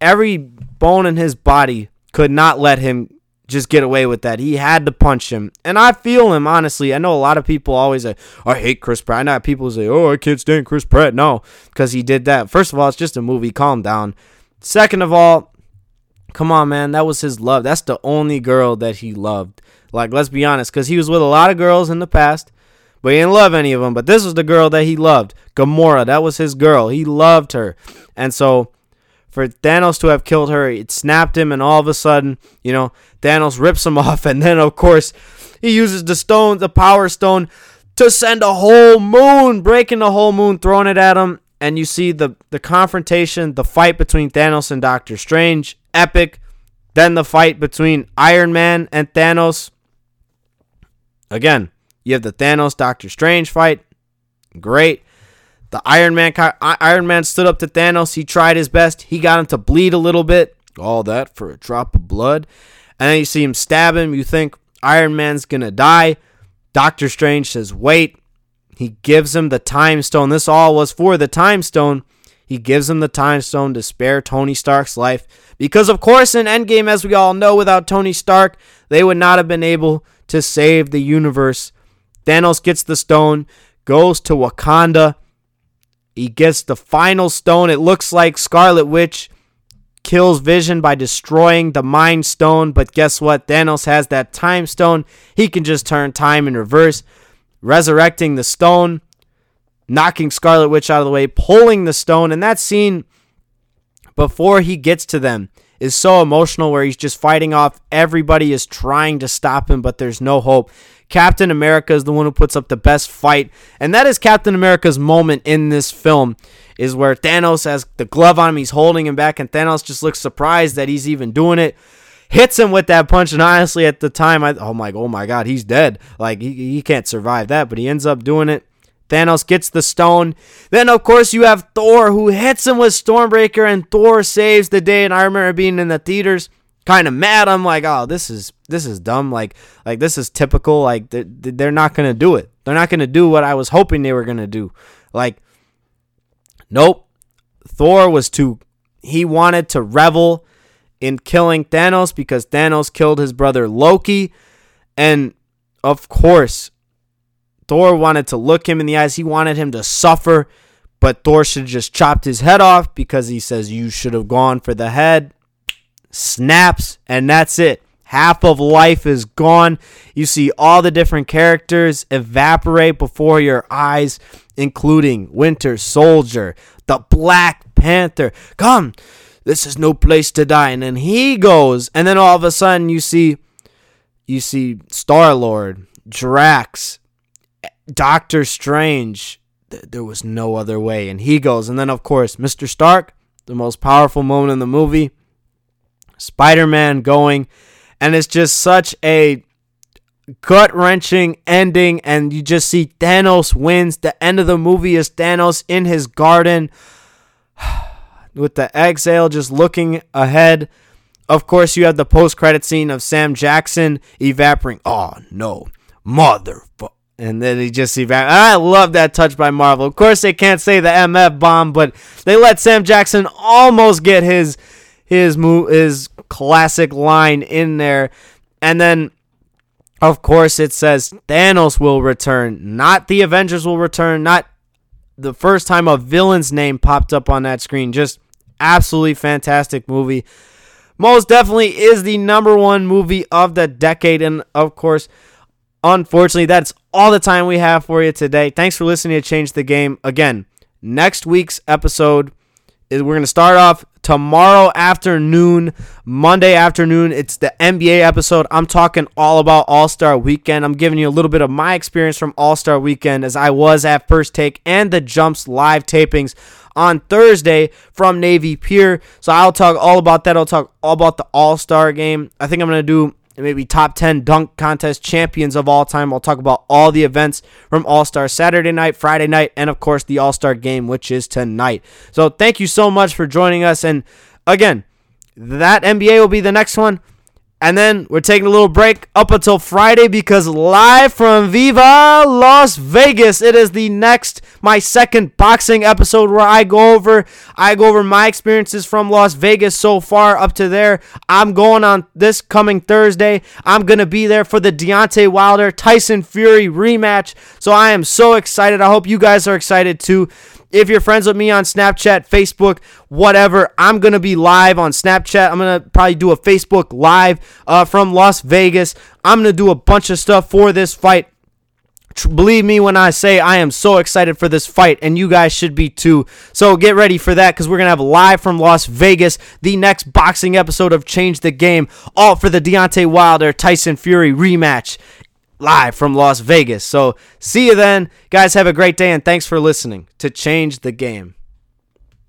every bone in his body could not let him just get away with that. He had to punch him. And I feel him, honestly. I know a lot of people always say, I hate Chris Pratt. I know people say, oh, I can't stand Chris Pratt. No, because he did that. First of all, it's just a movie. Calm down. Second of all, come on, man. That was his love. That's the only girl that he loved. Like, let's be honest, because he was with a lot of girls in the past, but he didn't love any of them. But this was the girl that he loved. Gamora, that was his girl. He loved her. And so for Thanos to have killed her. It snapped him, and all of a sudden, you know, Thanos rips him off, and then of course he uses the stone, the Power Stone, to send a whole moon, breaking the whole moon, throwing it at him. And you see the the confrontation, the fight between Thanos and Doctor Strange, epic. Then the fight between Iron Man and Thanos. Again, you have the Thanos Doctor Strange fight. Great. The Iron Man Iron Man stood up to Thanos. He tried his best. He got him to bleed a little bit. All that for a drop of blood. And then you see him stab him. You think Iron Man's to die. Doctor Strange says, "Wait." He gives him the time stone. This all was for the time stone. He gives him the time stone to spare Tony Stark's life because of course in Endgame as we all know without Tony Stark, they would not have been able to save the universe. Thanos gets the stone, goes to Wakanda, he gets the final stone. It looks like Scarlet Witch kills Vision by destroying the Mind Stone, but guess what? Thanos has that Time Stone. He can just turn time in reverse, resurrecting the stone, knocking Scarlet Witch out of the way, pulling the stone, and that scene before he gets to them is so emotional where he's just fighting off everybody is trying to stop him but there's no hope Captain America is the one who puts up the best fight, and that is Captain America's moment in this film. Is where Thanos has the glove on him, he's holding him back, and Thanos just looks surprised that he's even doing it. Hits him with that punch, and honestly, at the time, I oh my oh my god, he's dead. Like he, he can't survive that, but he ends up doing it. Thanos gets the stone. Then, of course, you have Thor who hits him with Stormbreaker, and Thor saves the day. And I remember being in the theaters kind of mad. I'm like, oh, this is this is dumb. Like like this is typical. Like they're, they're not gonna do it. They're not gonna do what I was hoping they were gonna do. Like, nope. Thor was too. He wanted to revel in killing Thanos because Thanos killed his brother Loki, and of course, Thor wanted to look him in the eyes. He wanted him to suffer. But Thor should have just chopped his head off because he says you should have gone for the head snaps, and that's it. Half of life is gone. You see all the different characters evaporate before your eyes, including Winter Soldier, the Black Panther. Come, this is no place to die. And then he goes, and then all of a sudden you see, you see Star Lord, Drax, Doctor Strange. There was no other way. And he goes, and then of course Mr. Stark, the most powerful moment in the movie. Spider Man going, and it's just such a gut wrenching ending, and you just see Thanos wins. The end of the movie is Thanos in his garden with the exhale just looking ahead. Of course, you have the post credit scene of Sam Jackson evaporating. Oh no, motherfucker. And then he just evaporates. I love that touch by Marvel. Of course, they can't say the MF bomb, but they let Sam Jackson almost get his his move his classic line in there. And then of course it says Thanos will return, not the Avengers will return, not the first time a villain's name popped up on that screen. Just absolutely fantastic movie. Most definitely is the number one movie of the decade. And of course, unfortunately, that's all the time we have for you today. Thanks for listening to Change the Game. Again, next week's episode is we're going to start off tomorrow afternoon, Monday afternoon. It's the NBA episode. I'm talking all about All Star Weekend. I'm giving you a little bit of my experience from All Star Weekend as I was at First Take and the Jumps live tapings on Thursday from Navy Pier. So I'll talk all about that. I'll talk all about the All Star game. I think I'm going to do maybe top 10 dunk contest champions of all time. I'll talk about all the events from All Star Saturday night, Friday night, and of course the All Star game, which is tonight. So thank you so much for joining us. And again, that NBA will be the next one. And then we're taking a little break up until Friday because live from Viva Las Vegas, it is the next my second boxing episode where I go over I go over my experiences from Las Vegas so far up to there. I'm going on this coming Thursday. I'm gonna be there for the Deontay Wilder Tyson Fury rematch. So I am so excited. I hope you guys are excited too. If you're friends with me on Snapchat, Facebook, whatever, I'm going to be live on Snapchat. I'm going to probably do a Facebook live uh, from Las Vegas. I'm going to do a bunch of stuff for this fight. Believe me when I say I am so excited for this fight, and you guys should be too. So get ready for that because we're going to have live from Las Vegas the next boxing episode of Change the Game, all for the Deontay Wilder Tyson Fury rematch live from Las Vegas. So see you then. Guys, have a great day and thanks for listening to Change the Game.